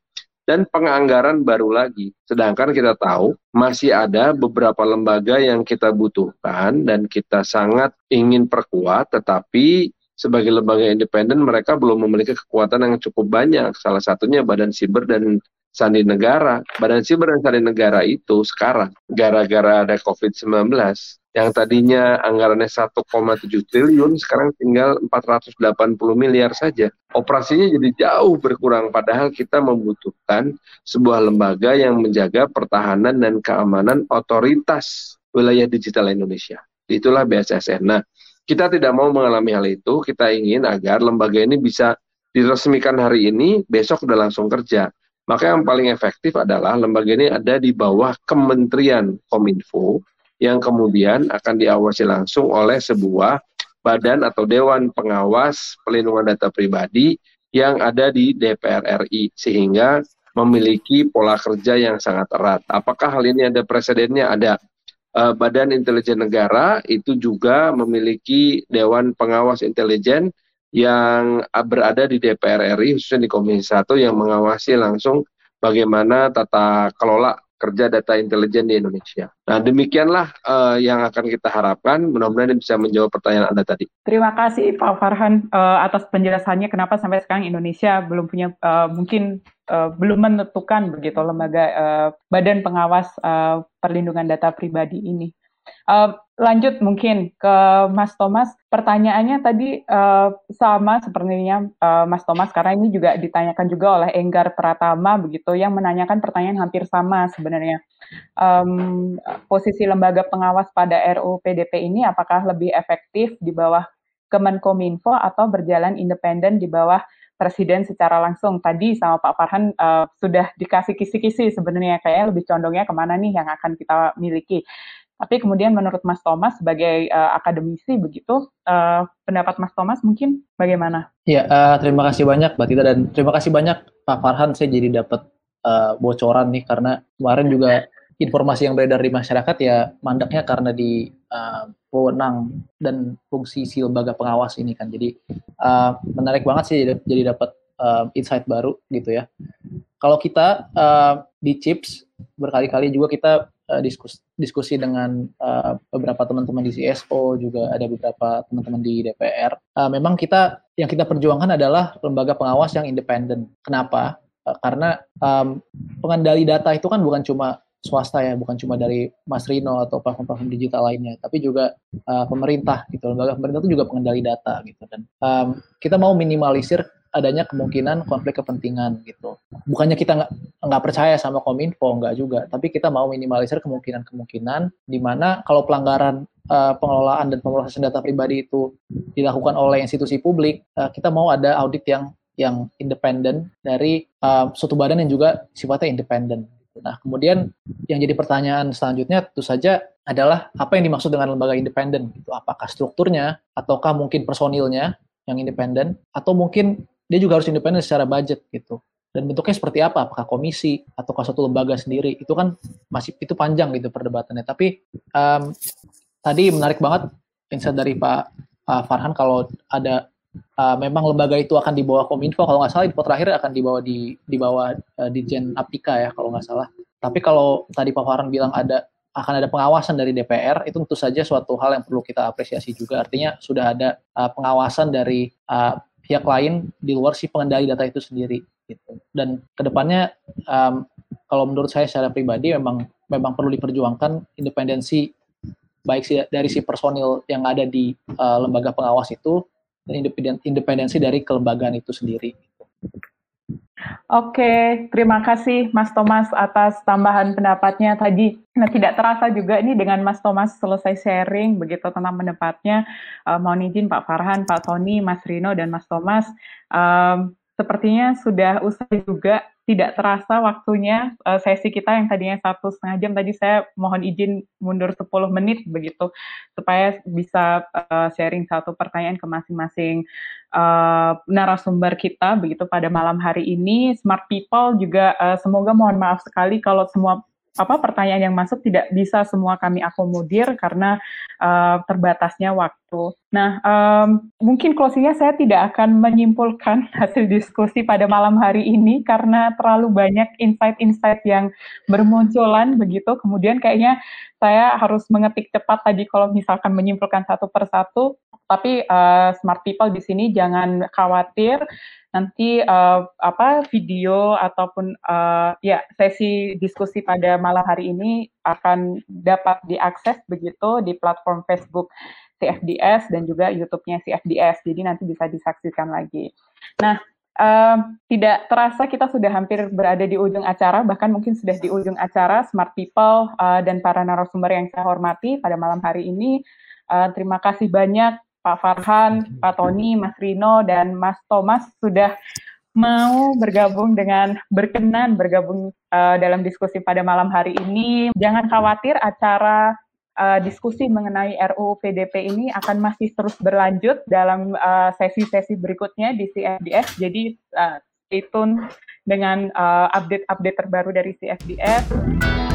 Dan penganggaran baru lagi. Sedangkan kita tahu masih ada beberapa lembaga yang kita butuhkan dan kita sangat ingin perkuat, tetapi sebagai lembaga independen mereka belum memiliki kekuatan yang cukup banyak. Salah satunya Badan Siber dan Sandi Negara. Badan Siber dan Sandi Negara itu sekarang gara-gara ada COVID-19 yang tadinya anggarannya 1,7 triliun sekarang tinggal 480 miliar saja. Operasinya jadi jauh berkurang padahal kita membutuhkan sebuah lembaga yang menjaga pertahanan dan keamanan otoritas wilayah digital Indonesia. Itulah BSSN. Nah, kita tidak mau mengalami hal itu, kita ingin agar lembaga ini bisa diresmikan hari ini, besok sudah langsung kerja. Maka yang paling efektif adalah lembaga ini ada di bawah Kementerian Kominfo yang kemudian akan diawasi langsung oleh sebuah badan atau dewan pengawas pelindungan data pribadi yang ada di DPR RI sehingga memiliki pola kerja yang sangat erat. Apakah hal ini ada presidennya? Ada. Uh, Badan Intelijen Negara itu juga memiliki dewan pengawas intelijen yang berada di DPR RI khususnya di Komisi 1 yang mengawasi langsung bagaimana tata kelola kerja data intelijen di Indonesia. Nah, demikianlah uh, yang akan kita harapkan. Mudah-mudahan bisa menjawab pertanyaan Anda tadi. Terima kasih Pak Farhan uh, atas penjelasannya kenapa sampai sekarang Indonesia belum punya uh, mungkin uh, belum menentukan begitu lembaga uh, badan pengawas uh, perlindungan data pribadi ini. Uh, lanjut mungkin ke Mas Thomas. Pertanyaannya tadi uh, sama sepertinya uh, Mas Thomas karena ini juga ditanyakan juga oleh Enggar Pratama begitu yang menanyakan pertanyaan hampir sama sebenarnya. Um, posisi lembaga pengawas pada RUU PDP ini apakah lebih efektif di bawah Kemenkominfo atau berjalan independen di bawah presiden secara langsung. Tadi sama Pak Farhan uh, sudah dikasih kisi-kisi sebenarnya kayaknya lebih condongnya ke mana nih yang akan kita miliki. Tapi kemudian menurut Mas Thomas sebagai uh, akademisi begitu, uh, pendapat Mas Thomas mungkin bagaimana? Ya, uh, terima kasih banyak Mbak Tita dan terima kasih banyak Pak Farhan. Saya jadi dapat uh, bocoran nih karena kemarin juga informasi yang beredar di masyarakat ya mandaknya karena di uh, dan fungsi si lembaga pengawas ini kan. Jadi uh, menarik banget sih jadi, jadi dapat uh, insight baru gitu ya. Kalau kita uh, di Chips berkali-kali juga kita uh, diskusi, diskusi dengan uh, beberapa teman-teman di CSO juga ada beberapa teman-teman di DPR. Uh, memang kita yang kita perjuangkan adalah lembaga pengawas yang independen. Kenapa? Uh, karena um, pengendali data itu kan bukan cuma swasta ya, bukan cuma dari Mas Rino atau platform-platform digital lainnya, tapi juga uh, pemerintah gitu. Lembaga pemerintah itu juga pengendali data gitu. Dan um, kita mau minimalisir adanya kemungkinan konflik kepentingan gitu. Bukannya kita nggak nggak percaya sama kominfo nggak juga, tapi kita mau minimalisir kemungkinan-kemungkinan di mana kalau pelanggaran uh, pengelolaan dan pemrosesan data pribadi itu dilakukan oleh institusi publik, uh, kita mau ada audit yang yang independen dari uh, suatu badan yang juga sifatnya independen. Nah, kemudian yang jadi pertanyaan selanjutnya tentu saja adalah apa yang dimaksud dengan lembaga independen? Gitu. Apakah strukturnya, ataukah mungkin personilnya yang independen, atau mungkin dia juga harus independen secara budget gitu. Dan bentuknya seperti apa? Apakah komisi ataukah suatu lembaga sendiri? Itu kan masih itu panjang gitu perdebatannya. Tapi um, tadi menarik banget insight dari Pak uh, Farhan kalau ada uh, memang lembaga itu akan dibawa Kominfo kalau nggak salah info terakhir akan dibawa di di bawah uh, Dijen Aptika ya kalau nggak salah. Tapi kalau tadi Pak Farhan bilang ada akan ada pengawasan dari DPR itu tentu saja suatu hal yang perlu kita apresiasi juga artinya sudah ada uh, pengawasan dari uh, pihak lain di luar si pengendali data itu sendiri gitu. Dan ke depannya um, kalau menurut saya secara pribadi memang memang perlu diperjuangkan independensi baik si, dari si personil yang ada di uh, lembaga pengawas itu dan independensi dari kelembagaan itu sendiri. Oke, terima kasih Mas Thomas atas tambahan pendapatnya tadi. Nah, tidak terasa juga ini dengan Mas Thomas selesai sharing begitu tentang pendapatnya. Uh, mohon izin Pak Farhan, Pak Tony, Mas Rino, dan Mas Thomas. Um, sepertinya sudah usai juga tidak terasa waktunya uh, sesi kita yang tadinya satu setengah jam tadi saya mohon izin mundur 10 menit begitu supaya bisa uh, sharing satu pertanyaan ke masing-masing uh, narasumber kita begitu pada malam hari ini smart people juga uh, semoga mohon maaf sekali kalau semua apa pertanyaan yang masuk tidak bisa semua kami akomodir karena uh, terbatasnya waktu. Nah, um, mungkin closingnya saya tidak akan menyimpulkan hasil diskusi pada malam hari ini karena terlalu banyak insight-insight yang bermunculan begitu. Kemudian kayaknya saya harus mengetik cepat tadi kalau misalkan menyimpulkan satu persatu. Tapi uh, smart people di sini jangan khawatir nanti uh, apa video ataupun uh, ya sesi diskusi pada malam hari ini akan dapat diakses begitu di platform Facebook CFDS dan juga YouTube-nya CFDS. Jadi nanti bisa disaksikan lagi. Nah, uh, tidak terasa kita sudah hampir berada di ujung acara, bahkan mungkin sudah di ujung acara Smart People uh, dan para narasumber yang saya hormati pada malam hari ini. Uh, terima kasih banyak Pak Farhan, Pak Tony, Mas Rino, dan Mas Thomas sudah mau bergabung dengan berkenan bergabung uh, dalam diskusi pada malam hari ini. Jangan khawatir, acara uh, diskusi mengenai RUU PDP ini akan masih terus berlanjut dalam sesi-sesi uh, berikutnya di CFDS. Jadi uh, stay tune dengan update-update uh, terbaru dari CFDS.